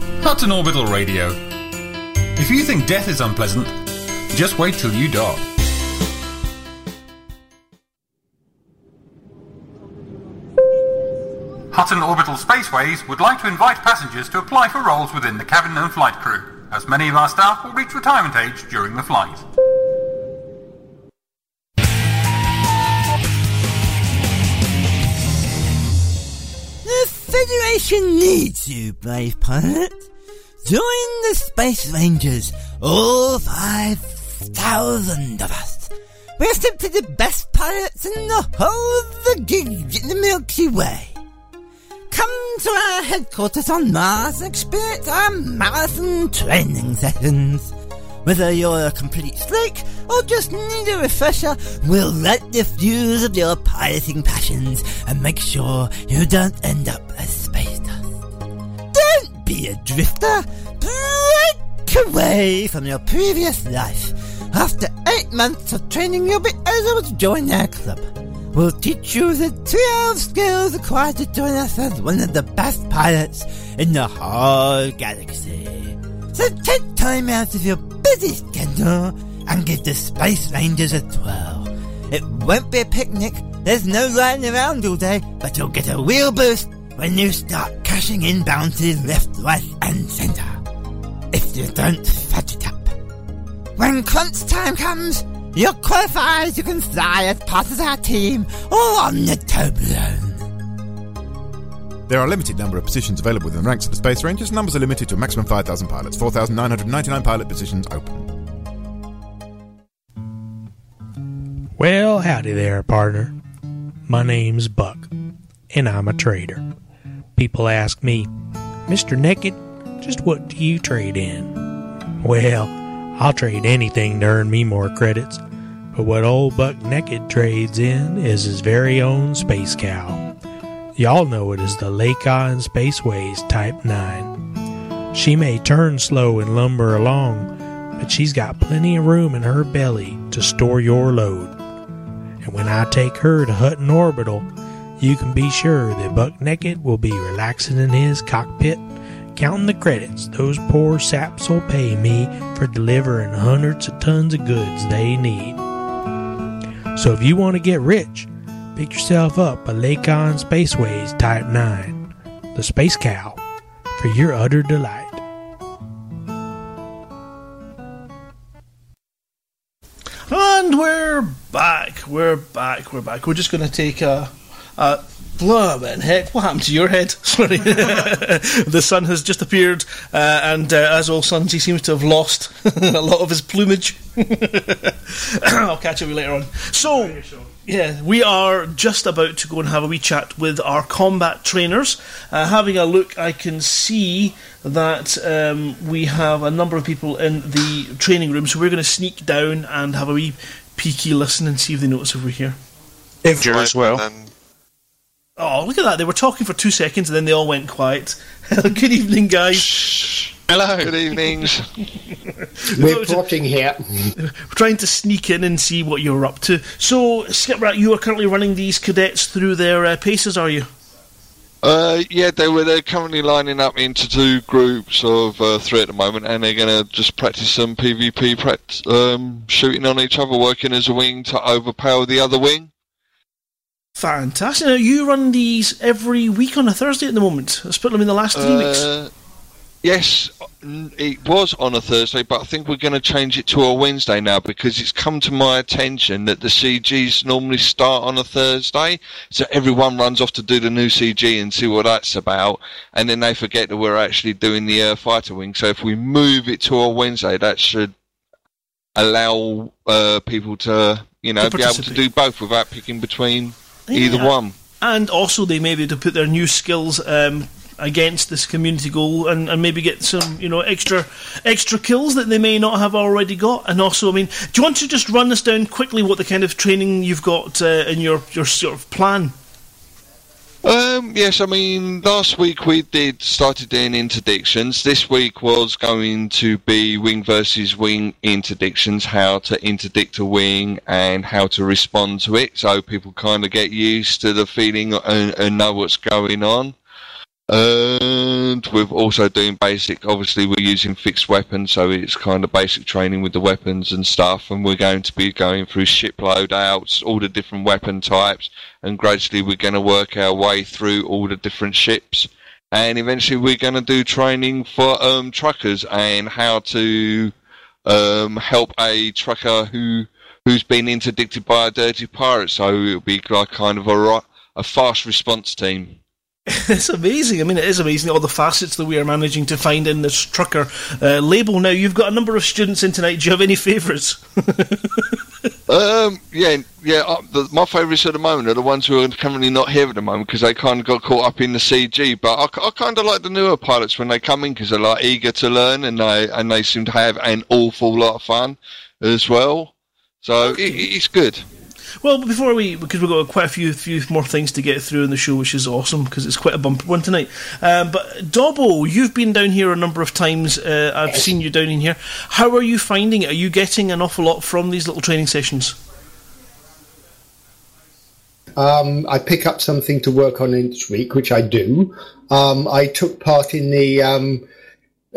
Hutton Orbital Radio. If you think death is unpleasant, just wait till you die. Hutton Orbital Spaceways would like to invite passengers to apply for roles within the cabin and flight crew, as many of our staff will reach retirement age during the flight. The Federation needs you, brave pilot. Join the Space Rangers, all 5,000 of us. We're simply the best pilots in the whole of the gig in the Milky Way. Come to our headquarters on Mars experience our marathon training sessions. Whether you're a complete slake or just need a refresher, we'll light the fuse of your piloting passions and make sure you don't end up as space dust. Don't be a drifter. Break away from your previous life. After eight months of training, you'll be eligible to join our club. We'll teach you the 12 skills required to join us as one of the best pilots in the whole galaxy. So take time out of your busy schedule and give the Space Rangers a twirl. It won't be a picnic, there's no riding around all day, but you'll get a real boost when you start cashing in bounties left, right, and centre. If you don't fudge it up. When crunch time comes, you're qualified, you can fly as part of our team or on the Toblerone. There are a limited number of positions available within the ranks of the Space Rangers. Numbers are limited to a maximum 5,000 pilots. 4,999 pilot positions open. Well, howdy there, partner. My name's Buck, and I'm a trader. People ask me, Mr. Naked, just what do you trade in? Well, I'll trade anything to earn me more credits, but what old Buck Naked trades in is his very own space cow. Y'all know it as the Lakon Spaceways Type 9. She may turn slow and lumber along, but she's got plenty of room in her belly to store your load. And when I take her to Hutton Orbital, you can be sure that Buck Naked will be relaxing in his cockpit, counting the credits those poor saps will pay me for delivering hundreds of tons of goods they need. So if you want to get rich, pick yourself up a Lakon Spaceways Type 9, the Space Cow, for your utter delight. And we're back. We're back. We're back. We're just going to take a. a Blimey heck, what happened to your head? Sorry. the sun has just appeared, uh, and uh, as all suns, he seems to have lost a lot of his plumage. I'll catch you later on. So, yeah, we are just about to go and have a wee chat with our combat trainers. Uh, having a look, I can see that um, we have a number of people in the training room, so we're going to sneak down and have a wee peeky listen and see if they notice if we're here. Danger as well. And Oh, look at that. They were talking for two seconds and then they all went quiet. Good evening, guys. Hello. good evenings. We're plotting here. We're trying to sneak in and see what you're up to. So, Skiprat, you are currently running these cadets through their uh, paces, are you? Uh, yeah, they were. They're currently lining up into two groups of uh, three at the moment, and they're going to just practice some PvP, pract- um, shooting on each other, working as a wing to overpower the other wing. Fantastic. Now, you run these every week on a Thursday at the moment. I split them in the last three weeks. Uh, yes, it was on a Thursday, but I think we're going to change it to a Wednesday now because it's come to my attention that the CGs normally start on a Thursday, so everyone runs off to do the new CG and see what that's about, and then they forget that we're actually doing the uh, fighter wing. So if we move it to a Wednesday, that should allow uh, people to, you know, be able to do both without picking between either Yeah. one. And also, they may be able to put their new skills um, against this community goal and, and maybe get some, you know, extra extra kills that they may not have already got. And also, I mean, do you want to just run this down quickly what the kind of training you've got uh, in your, your sort of plan? Um, yes, I mean, last week we did started doing interdictions. This week was going to be wing versus wing interdictions, how to interdict a wing and how to respond to it, so people kind of get used to the feeling and, and know what's going on. We're also doing basic. Obviously, we're using fixed weapons, so it's kind of basic training with the weapons and stuff. And we're going to be going through ship loadouts, all the different weapon types, and gradually we're going to work our way through all the different ships. And eventually, we're going to do training for um, truckers and how to um, help a trucker who who's been interdicted by a dirty pirate. So it'll be like kind of a a fast response team. it's amazing. I mean, it is amazing all the facets that we are managing to find in this trucker uh, label. Now, you've got a number of students in tonight. Do you have any favourites? Um, yeah, yeah. Uh, the, my favourites at the moment are the ones who are currently not here at the moment because they kind of got caught up in the CG. But I, I kind of like the newer pilots when they come in because they're like eager to learn and they and they seem to have an awful lot of fun as well. So it, it's good. Well, before we, because we've got quite a few few more things to get through in the show, which is awesome because it's quite a bumper one tonight. Um, but Dobbo, you've been down here a number of times. Uh, I've seen you down in here. How are you finding it? Are you getting an awful lot from these little training sessions? Um, I pick up something to work on each week, which I do. Um, I took part in the um,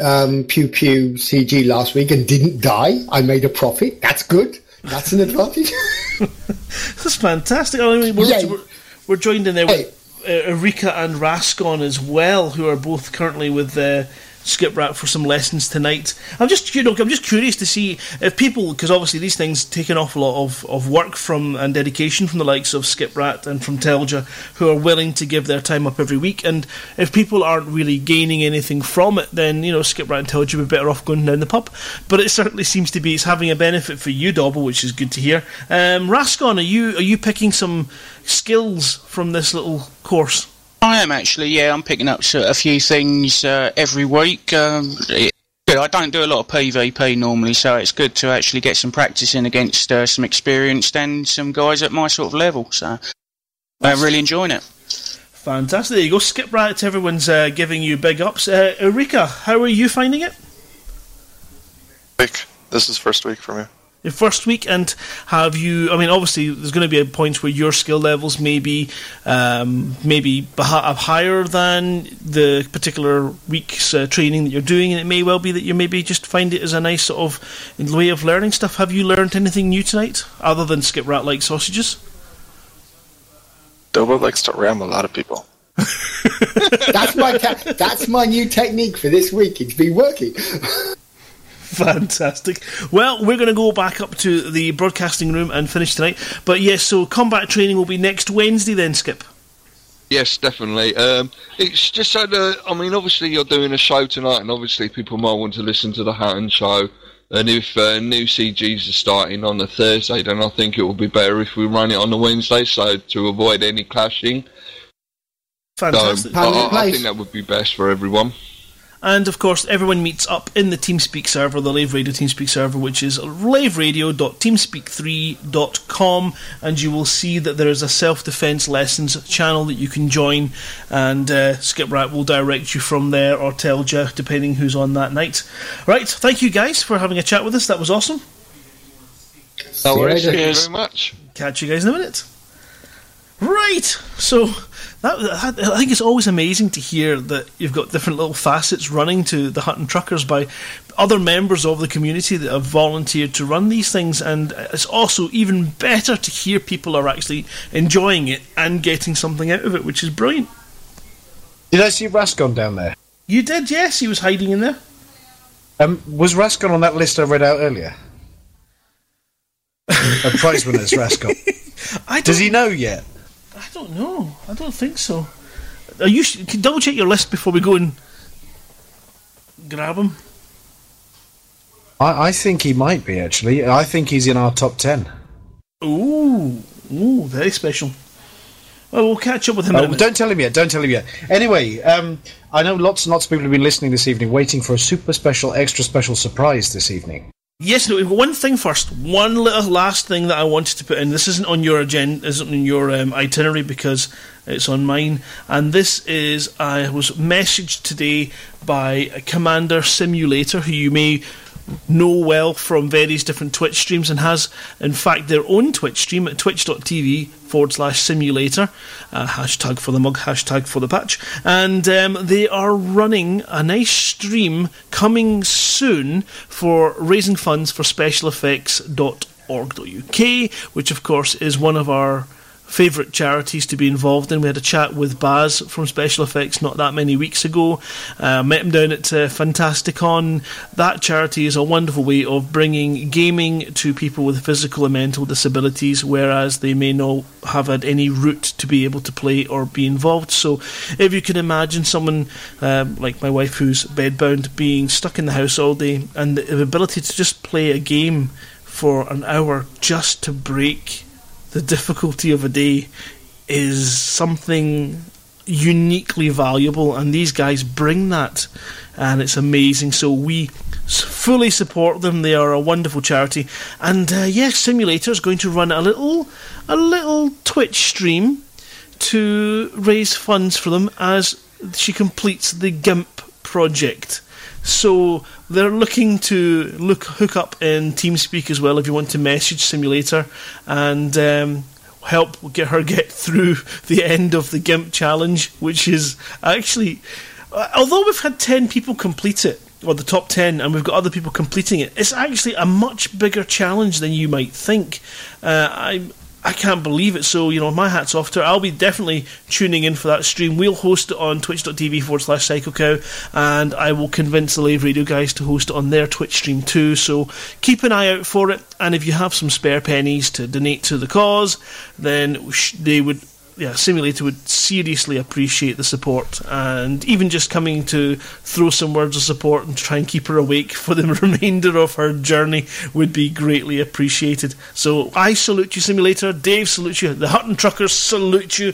um, Pew Pew CG last week and didn't die. I made a profit. That's good. That's an advantage. That's fantastic. I mean, we're, we're, we're joined in there with uh, Erika and Rascon as well, who are both currently with uh, Skiprat for some lessons tonight. I'm just, you know, I'm just curious to see if people, because obviously these things take an awful lot of, of work from and dedication from the likes of Skip Rat and from Telja, who are willing to give their time up every week. And if people aren't really gaining anything from it, then you know, Skip Rat and Telja would be better off going down the pub. But it certainly seems to be it's having a benefit for you, Dobble, which is good to hear. Um, Rascon, are you are you picking some skills from this little course? I am actually, yeah. I'm picking up a few things uh, every week. Um, it- good. I don't do a lot of PvP normally, so it's good to actually get some practice in against uh, some experienced and some guys at my sort of level. So I'm really enjoying it. Fantastic. There you go. Skip right. To everyone's uh, giving you big ups. Uh, Erika, how are you finding it? Week. This is first week for me. Your first week, and have you? I mean, obviously, there's going to be a point where your skill levels may be um, maybe beha- higher than the particular week's uh, training that you're doing, and it may well be that you maybe just find it as a nice sort of way of learning stuff. Have you learned anything new tonight, other than skip rat like sausages? Dobbo likes to ram a lot of people. that's my te- that's my new technique for this week. It's been working. Fantastic. Well, we're going to go back up to the broadcasting room and finish tonight. But yes, so combat training will be next Wednesday then, Skip. Yes, definitely. Um, it's just so that I mean, obviously you're doing a show tonight, and obviously people might want to listen to the Hutton show. And if uh, new CGs are starting on the Thursday, then I think it will be better if we run it on the Wednesday, so to avoid any clashing. Fantastic. So, I, I think that would be best for everyone. And of course, everyone meets up in the TeamSpeak server, the Lave Radio TeamSpeak server, which is laveradio.teamspeak3.com. And you will see that there is a self defense lessons channel that you can join. And uh, Skip Rat will direct you from there or tell you, depending who's on that night. Right, thank you guys for having a chat with us. That was awesome. No worries. Thank you very much. Catch you guys in a minute. Right, so that, I think it's always amazing to hear that you've got different little facets running to the Hutton Truckers by other members of the community that have volunteered to run these things, and it's also even better to hear people are actually enjoying it and getting something out of it, which is brilliant. Did I see Rascon down there? You did, yes. He was hiding in there. Um, was Rascon on that list I read out earlier? a prize winner is Rascon. Does he know yet? I don't know. I don't think so. Are you double check your list before we go and grab him? I, I think he might be actually. I think he's in our top ten. Ooh, ooh, very special. Well, we'll catch up with him. Oh, don't tell him yet. Don't tell him yet. Anyway, um, I know lots and lots of people have been listening this evening, waiting for a super special, extra special surprise this evening. Yes. One thing first. One little last thing that I wanted to put in. This isn't on your agenda, isn't on your um, itinerary because it's on mine. And this is I was messaged today by Commander Simulator, who you may know well from various different Twitch streams and has, in fact, their own Twitch stream at twitch.tv forward slash simulator. Uh, hashtag for the mug, hashtag for the patch. And um, they are running a nice stream coming soon for raising funds for specialeffects.org.uk, which, of course, is one of our favourite charities to be involved in. We had a chat with Baz from Special Effects not that many weeks ago. Uh, met him down at uh, Fantasticon. That charity is a wonderful way of bringing gaming to people with physical and mental disabilities, whereas they may not have had any route to be able to play or be involved. So, if you can imagine someone uh, like my wife who's bedbound being stuck in the house all day and the ability to just play a game for an hour just to break the difficulty of a day is something uniquely valuable, and these guys bring that, and it's amazing. So we fully support them. They are a wonderful charity, and uh, yes, Simulator is going to run a little, a little Twitch stream to raise funds for them as she completes the GIMP project. So they're looking to look hook up in TeamSpeak as well if you want to message Simulator and um, help get her get through the end of the GIMP challenge, which is actually, although we've had ten people complete it, or the top 10 and we've got other people completing it it's actually a much bigger challenge than you might think. Uh, I'm I can't believe it. So, you know, my hat's off to her. I'll be definitely tuning in for that stream. We'll host it on twitch.tv forward slash psychocow, and I will convince the Lave Radio guys to host it on their Twitch stream too. So keep an eye out for it. And if you have some spare pennies to donate to the cause, then they would yeah, Simulator would seriously appreciate the support and even just coming to throw some words of support and try and keep her awake for the remainder of her journey would be greatly appreciated. So I salute you, Simulator. Dave salutes you. The Hutton Truckers salute you.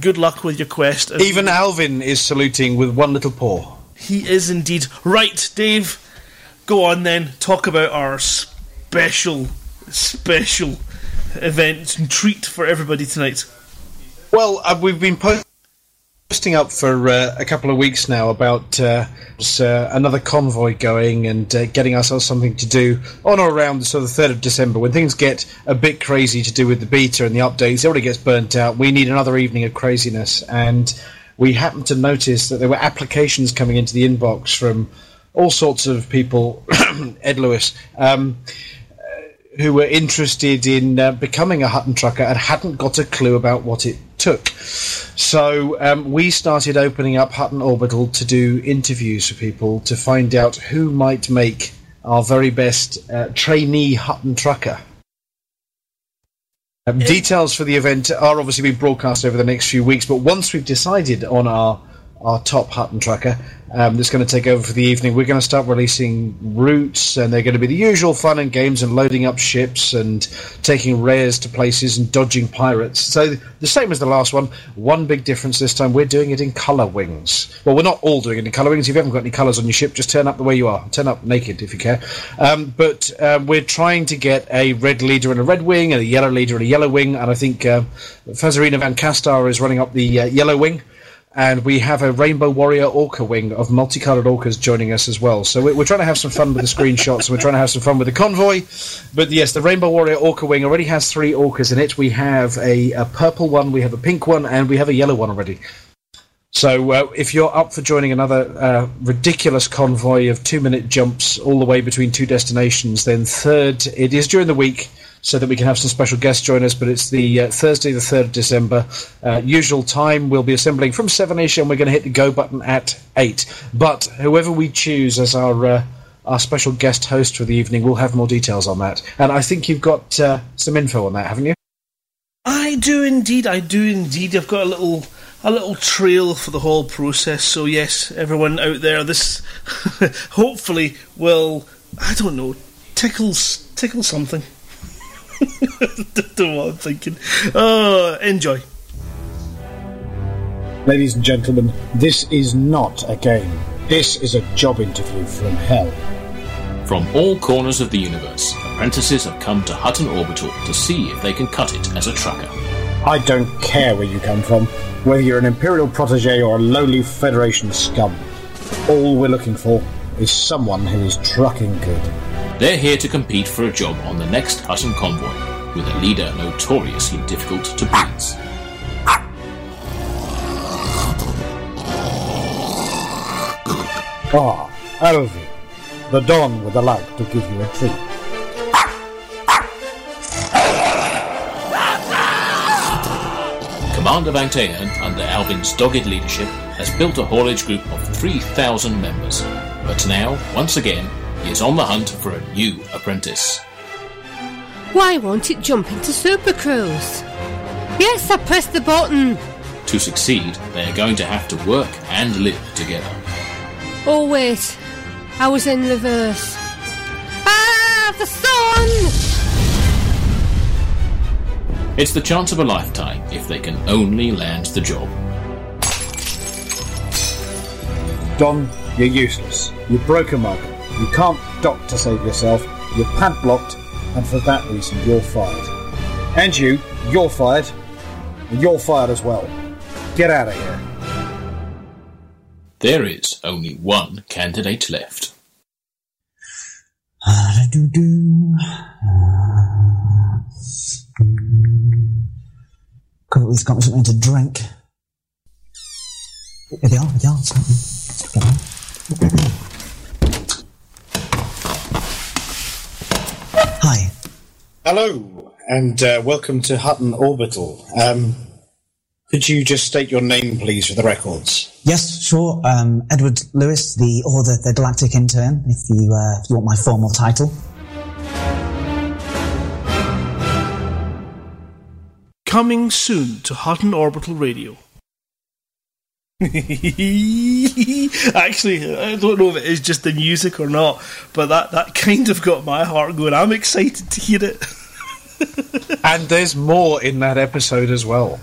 Good luck with your quest. Even Alvin is saluting with one little paw. He is indeed. Right, Dave, go on then. Talk about our special, special event and treat for everybody tonight. Well, uh, we've been posting up for uh, a couple of weeks now about uh, uh, another convoy going and uh, getting ourselves something to do on or around the sort of third of December when things get a bit crazy to do with the beta and the updates. Everybody gets burnt out. We need another evening of craziness, and we happened to notice that there were applications coming into the inbox from all sorts of people. Ed Lewis. Um, who were interested in uh, becoming a Hutton trucker and hadn't got a clue about what it took. So um, we started opening up Hutton Orbital to do interviews for people to find out who might make our very best uh, trainee Hutton trucker. Um, details for the event are obviously being broadcast over the next few weeks, but once we've decided on our our top Hutton trucker um, that's going to take over for the evening. We're going to start releasing routes, and they're going to be the usual fun and games and loading up ships and taking rares to places and dodging pirates. So the same as the last one. One big difference this time: we're doing it in color wings. Well, we're not all doing it in color wings. If you haven't got any colors on your ship, just turn up the way you are. Turn up naked if you care. Um, but uh, we're trying to get a red leader and a red wing, and a yellow leader and a yellow wing. And I think uh, Van Castar is running up the uh, yellow wing and we have a Rainbow Warrior Orca wing of multicolored orcas joining us as well. So we're, we're trying to have some fun with the screenshots, and we're trying to have some fun with the convoy. But yes, the Rainbow Warrior Orca wing already has three orcas in it. We have a, a purple one, we have a pink one, and we have a yellow one already. So uh, if you're up for joining another uh, ridiculous convoy of two-minute jumps all the way between two destinations, then third, it is during the week so that we can have some special guests join us. But it's the uh, Thursday, the 3rd of December. Uh, usual time, we'll be assembling from 7 ish and we're going to hit the go button at 8. But whoever we choose as our. Uh, our special guest host for the evening. We'll have more details on that. And I think you've got uh, some info on that, haven't you? I do indeed. I do indeed. I've got a little a little trail for the whole process. So yes, everyone out there, this hopefully will I don't know tickles tickle something. Don't know what I'm thinking. Oh, enjoy. Ladies and gentlemen, this is not a game. This is a job interview from hell. From all corners of the universe, apprentices have come to Hutton Orbital to see if they can cut it as a trucker. I don't care where you come from, whether you're an Imperial protege or a lowly Federation scum. All we're looking for is someone who is trucking good. They're here to compete for a job on the next Hutton convoy, with a leader notoriously difficult to please. Ah, Alvi, the Don would like to give you a treat. Commander Van Tehan, under Alden's dogged leadership, has built a haulage group of 3,000 members. But now, once again, is on the hunt for a new apprentice. Why won't it jump into Super Cruise? Yes, I pressed the button. To succeed, they are going to have to work and live together. Oh, wait. I was in reverse. Ah, the sun! It's the chance of a lifetime if they can only land the job. Don, you're useless. You broke a mug. You can't dock to save yourself. You're padlocked, and for that reason, you're fired. And you, you're fired. And you're fired as well. Get out of here. There is only one candidate left. Could at least got me something to drink. Here they are, here they are. Let's get on. Hi. Hello, and uh, welcome to Hutton Orbital. Um, could you just state your name, please, for the records? Yes, sure. Um, Edward Lewis, the Order, the Galactic Intern, if you, uh, if you want my formal title. Coming soon to Hutton Orbital Radio. Actually, I don't know if it is just the music or not, but that, that kind of got my heart going. I'm excited to hear it. and there's more in that episode as well.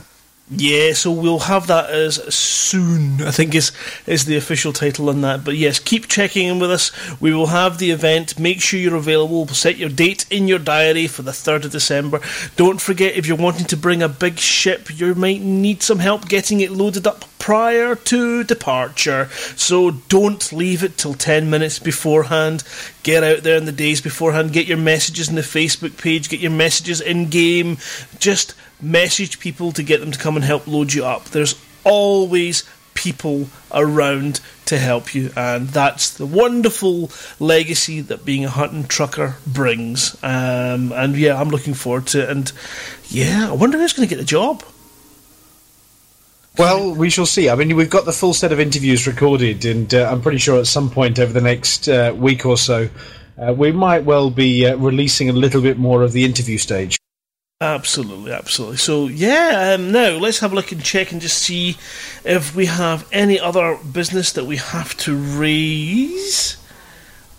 Yeah, so we'll have that as soon. I think is is the official title on that. But yes, keep checking in with us. We will have the event. Make sure you're available. Set your date in your diary for the third of December. Don't forget if you're wanting to bring a big ship, you might need some help getting it loaded up prior to departure. So don't leave it till 10 minutes beforehand. Get out there in the days beforehand. Get your messages in the Facebook page. Get your messages in game. Just message people to get them to come and help load you up. There's always people around to help you, and that's the wonderful legacy that being a Hutton trucker brings. Um, and yeah, I'm looking forward to it. And yeah, I wonder who's going to get the job. Well, we shall see. I mean, we've got the full set of interviews recorded, and uh, I'm pretty sure at some point over the next uh, week or so, uh, we might well be uh, releasing a little bit more of the interview stage. Absolutely, absolutely. So yeah, um, now let's have a look and check and just see if we have any other business that we have to raise.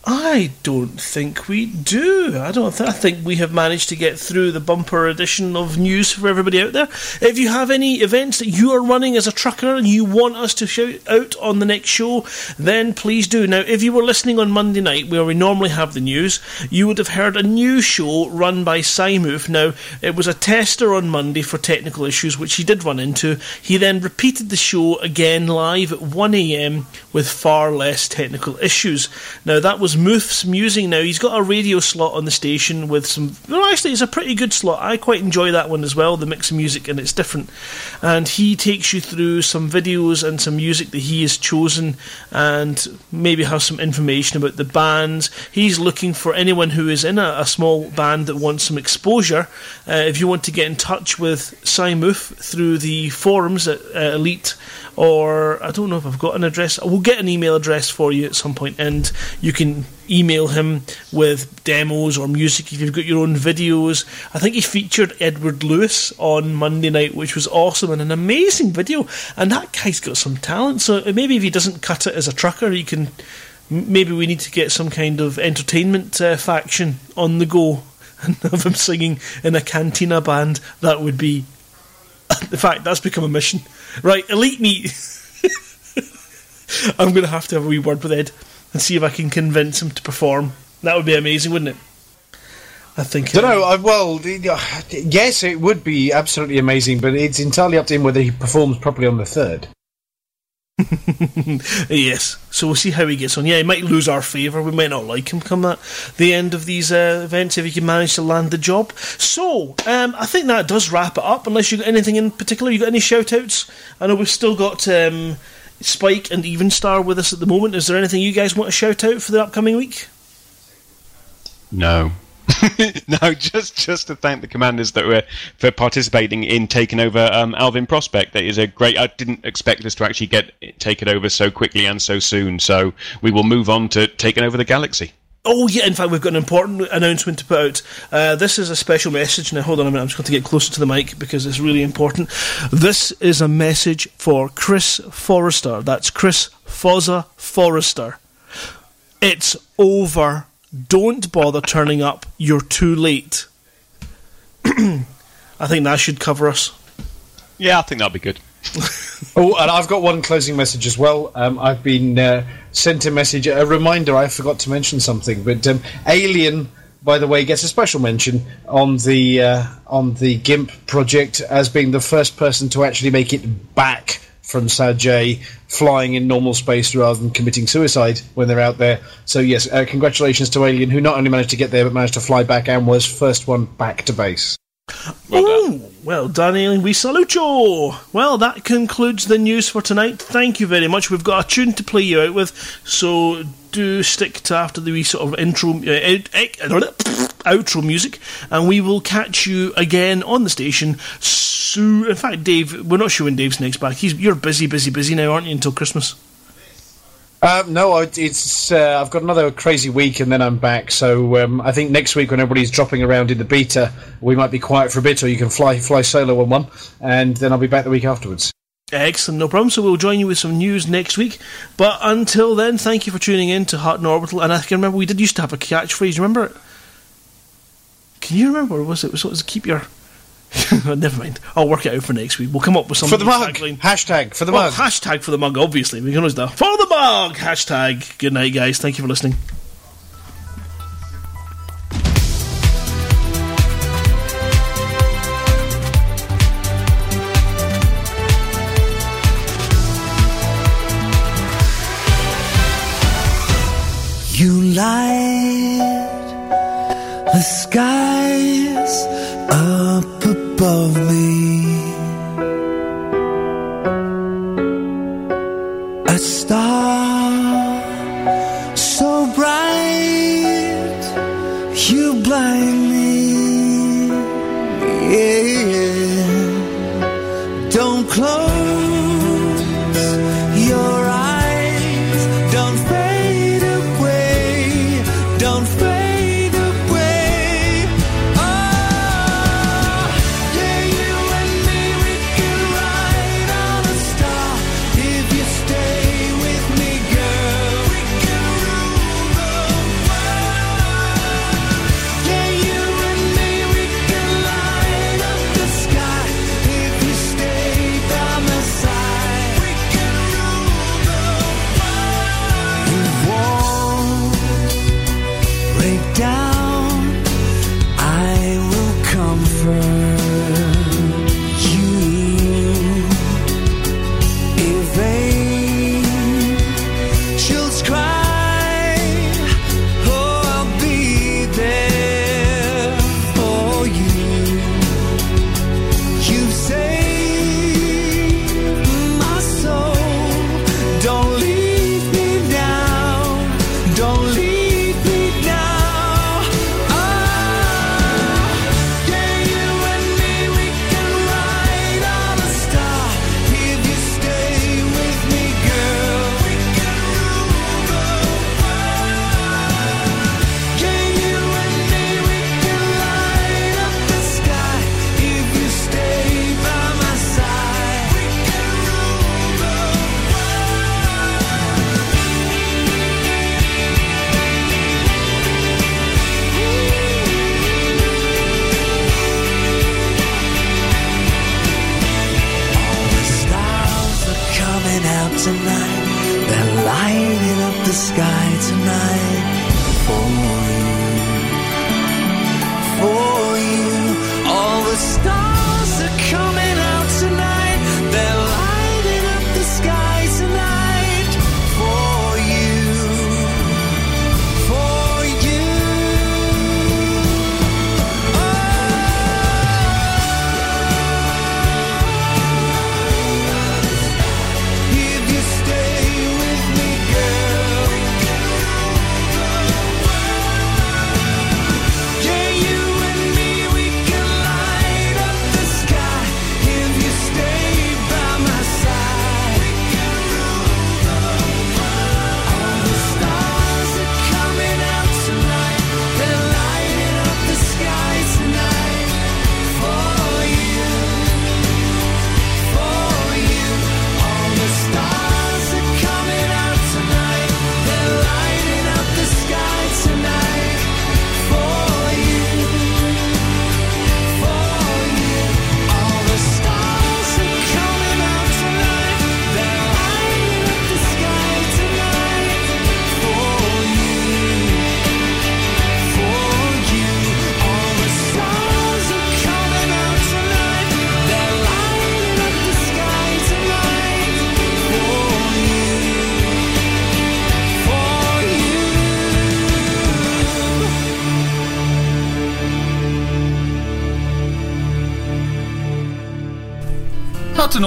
I don't think we do. I don't. Th- I think we have managed to get through the bumper edition of news for everybody out there. If you have any events that you are running as a trucker and you want us to shout out on the next show, then please do. Now, if you were listening on Monday night, where we normally have the news, you would have heard a new show run by Simoof. Now, it was a tester on Monday for technical issues, which he did run into. He then repeated the show again live at 1 a.m. with far less technical issues. Now, that was Moof's musing now. He's got a radio slot on the station with some. Well, actually, it's a pretty good slot. I quite enjoy that one as well, the mix of music, and it's different. And he takes you through some videos and some music that he has chosen, and maybe has some information about the bands. He's looking for anyone who is in a, a small band that wants some exposure. Uh, if you want to get in touch with Simoof through the forums at uh, Elite or I don't know if I've got an address. We'll get an email address for you at some point, and you can email him with demos or music if you've got your own videos. I think he featured Edward Lewis on Monday night, which was awesome and an amazing video. And that guy's got some talent. So maybe if he doesn't cut it as a trucker, he can. Maybe we need to get some kind of entertainment uh, faction on the go and have him singing in a cantina band. That would be. In fact, that's become a mission. Right, Elite Meat. I'm going to have to have a wee word with Ed and see if I can convince him to perform. That would be amazing, wouldn't it? I think. Don't know. Um, I, well, yes, it would be absolutely amazing, but it's entirely up to him whether he performs properly on the third. yes, so we'll see how he gets on. Yeah, he might lose our favour. We might not like him come at the end of these uh, events if he can manage to land the job. So, um, I think that does wrap it up. Unless you got anything in particular, you got any shout outs? I know we've still got um, Spike and Evenstar with us at the moment. Is there anything you guys want to shout out for the upcoming week? No. no, just just to thank the commanders that were for participating in taking over um, Alden Prospect. That is a great. I didn't expect us to actually get taken over so quickly and so soon. So we will move on to taking over the galaxy. Oh yeah, in fact we've got an important announcement to put out. Uh, this is a special message. Now hold on a minute, I'm just going to get closer to the mic because it's really important. This is a message for Chris Forrester. That's Chris Fozza Forrester. It's over don't bother turning up. You're too late. I think that should cover us. Yeah, I think that'd be good. oh, and I've got one closing message as well. Um, I've been uh, sent a message, a reminder. I forgot to mention something, but um, Alien, by the way, gets a special mention on the uh, on the GIMP project as being the first person to actually make it back from Sag A flying in normal space rather than committing suicide when they're out there. So yes, uh, congratulations to Alien, who not only managed to get there but managed to fly back and was first one back to base. Well done. well done, Alien. We salute you. Well, that concludes the news for tonight. Thank you very much. We've got a tune to play you out with, so do stick to after the wee sort of intro, uh, outro music, and we will catch you again on the station. So, in fact, Dave, we're not showing Dave's next back. He's you're busy, busy, busy now, aren't you? Until Christmas. Uh, no, it's uh, I've got another crazy week and then I'm back. So um, I think next week when everybody's dropping around in the beta, we might be quiet for a bit, or you can fly fly solo on one, and then I'll be back the week afterwards. Excellent, no problem. So we'll join you with some news next week. But until then, thank you for tuning in to Hutton Orbital. And I can remember we did used to have a catchphrase. Remember it? Can you remember? Or was it? Was it keep your Never mind. I'll work it out for next week. We'll come up with something. For the mug! Tagline. Hashtag for the well, mug. Hashtag for the mug, obviously. We can always do that. For the mug! Hashtag. Good night, guys. Thank you for listening. You light the sky above me.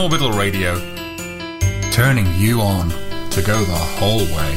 Orbital Radio, turning you on to go the whole way.